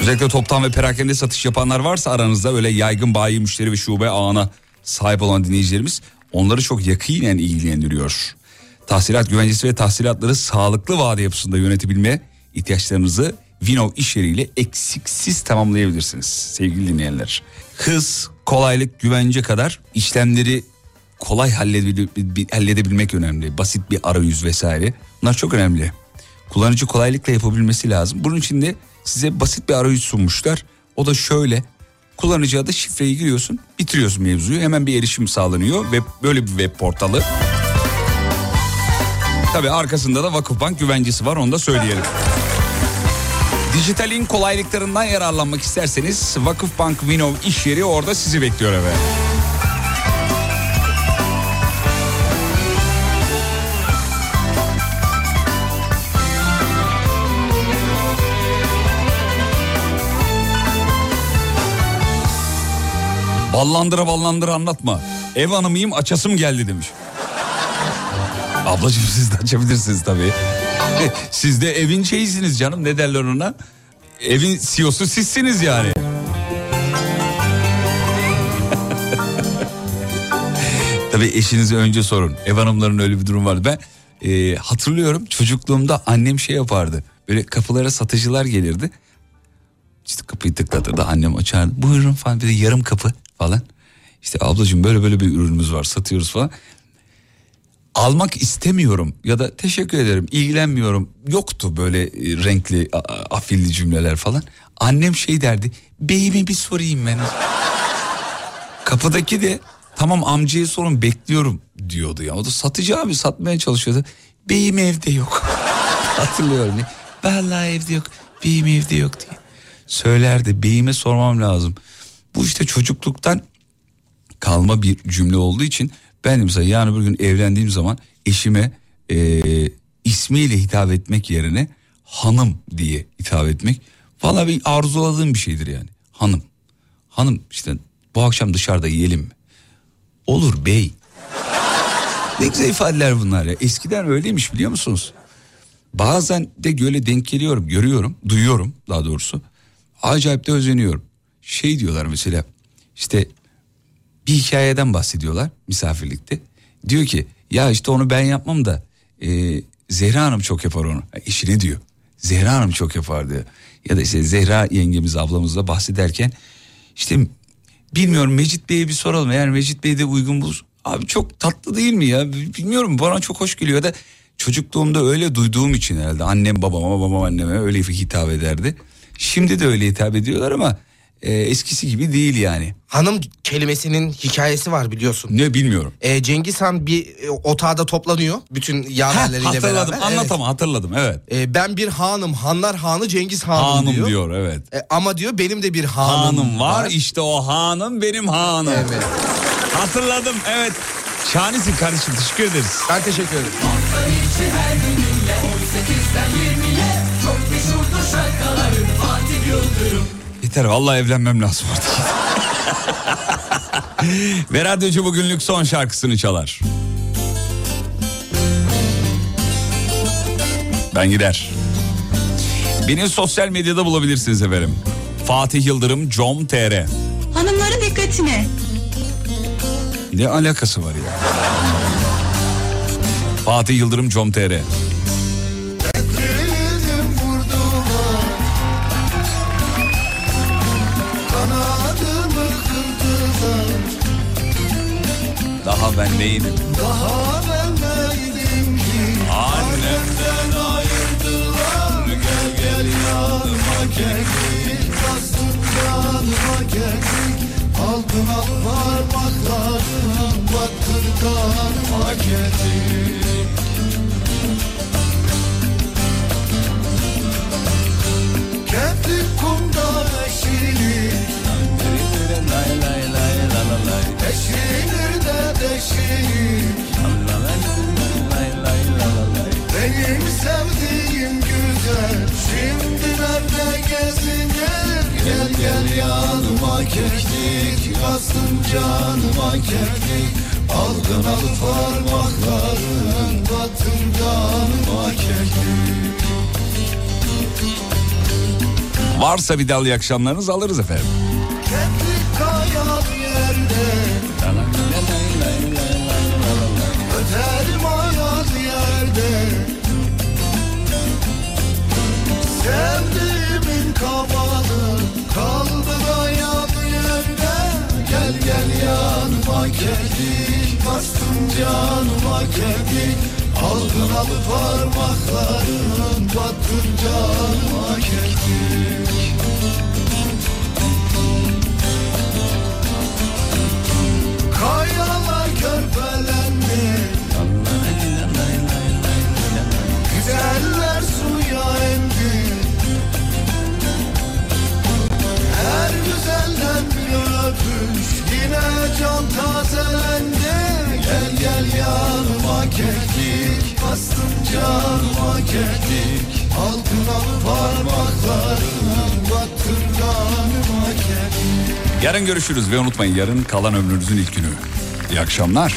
Özellikle toptan ve perakende satış yapanlar varsa aranızda öyle yaygın bayi müşteri ve şube ağına sahip olan dinleyicilerimiz onları çok yakinen ilgilendiriyor. Tahsilat güvencesi ve tahsilatları sağlıklı vade yapısında yönetebilme ihtiyaçlarınızı Vinov iş yeriyle eksiksiz tamamlayabilirsiniz sevgili dinleyenler. Hız, kolaylık, güvence kadar işlemleri kolay halledebil- halledebilmek önemli. Basit bir arayüz vesaire. Bunlar çok önemli. Kullanıcı kolaylıkla yapabilmesi lazım. Bunun için de size basit bir arayüz sunmuşlar. O da şöyle. Kullanıcı adı şifreyi giriyorsun, bitiriyorsun mevzuyu. Hemen bir erişim sağlanıyor ve böyle bir web portalı. Tabii arkasında da Vakıfbank güvencesi var onu da söyleyelim. Dijitalin kolaylıklarından yararlanmak isterseniz Vakıfbank Vinov iş yeri orada sizi bekliyor efendim. Ballandıra ballandıra anlatma. Ev hanımıyım açasım geldi demiş. Ablacığım siz de açabilirsiniz tabii. siz de evin şeyisiniz canım ne derler ona? Evin CEO'su sizsiniz yani. tabii eşinize önce sorun. Ev hanımlarının öyle bir durum vardı. Ben e, hatırlıyorum çocukluğumda annem şey yapardı. Böyle kapılara satıcılar gelirdi. İşte kapıyı tıklatırdı annem açardı. Buyurun falan bir de yarım kapı falan. İşte ablacığım böyle böyle bir ürünümüz var satıyoruz falan. Almak istemiyorum ya da teşekkür ederim ilgilenmiyorum. Yoktu böyle e, renkli afilli cümleler falan. Annem şey derdi beyime bir sorayım ben. Kapıdaki de tamam amcaya sorun bekliyorum diyordu ya. O da satıcı abi satmaya çalışıyordu. Beyim evde yok. Hatırlıyorum. Vallahi evde yok. Beyim evde yok diye. Söylerdi beyime sormam lazım. Bu işte çocukluktan kalma bir cümle olduğu için ben mesela yarın bir gün evlendiğim zaman eşime e, ismiyle hitap etmek yerine hanım diye hitap etmek valla bir arzuladığım bir şeydir yani. Hanım. Hanım işte bu akşam dışarıda yiyelim mi? Olur bey. Ne güzel ifadeler bunlar ya. Eskiden öyleymiş biliyor musunuz? Bazen de böyle denk geliyorum, görüyorum, duyuyorum daha doğrusu. Acayip de özeniyorum. Şey diyorlar mesela işte bir hikayeden bahsediyorlar misafirlikte. Diyor ki ya işte onu ben yapmam da e, Zehra Hanım çok yapar onu. Ha, Eşine diyor. Zehra Hanım çok yapar diyor. Ya da işte Zehra yengemiz ablamızla bahsederken işte bilmiyorum Mecit Bey'e bir soralım. Eğer Mecit Bey de uygun bulur. Abi çok tatlı değil mi ya? Bilmiyorum bana çok hoş geliyor da çocukluğumda öyle duyduğum için herhalde annem babama babam anneme öyle hitap ederdi. Şimdi de öyle hitap ediyorlar ama e, eskisi gibi değil yani. Hanım kelimesinin hikayesi var biliyorsun. Ne bilmiyorum. Ee, Cengiz Han bir e, otağda toplanıyor bütün yaverleriyle hatırladım beraber. anlat Evet. ama hatırladım evet. Ee, ben bir hanım, hanlar hanı Cengiz Hanım, Hanım diyor. diyor, evet. E, ama diyor benim de bir hanım, Hanım var, işte o hanım benim hanım. Evet. Hatırladım evet. Şahanesin kardeşim teşekkür ederiz. Ben teşekkür ederim. Yeter vallahi evlenmem lazım artık. Ve radyocu bugünlük son şarkısını çalar. Ben gider. Beni sosyal medyada bulabilirsiniz efendim. Fatih Yıldırım com.tr Hanımların dikkatine. Ne alakası var ya? Fatih Yıldırım com.tr Daha ben neydim? Daha ben neydim ki? Annemden ayırdılar Gel gel yanıma geldik. Bastın yanıma geldik. Aldın al parmaklarım Battın kanıma geldik. Kendi kumda de Varsa bir dal iyi akşamlarınız alırız efendim. Gel yanıma keklik Bastım canıma keklik Aldın al parmakların Battın canıma keklik Kayalar körpelendi. Güzeller suya indi. Her güzelden bir öpüş Yine can tazelendi Gel gel yanıma keklik Bastım canıma keklik Altın al parmaklarım Battın kanıma keklik Yarın görüşürüz ve unutmayın yarın kalan ömrünüzün ilk günü. İyi akşamlar.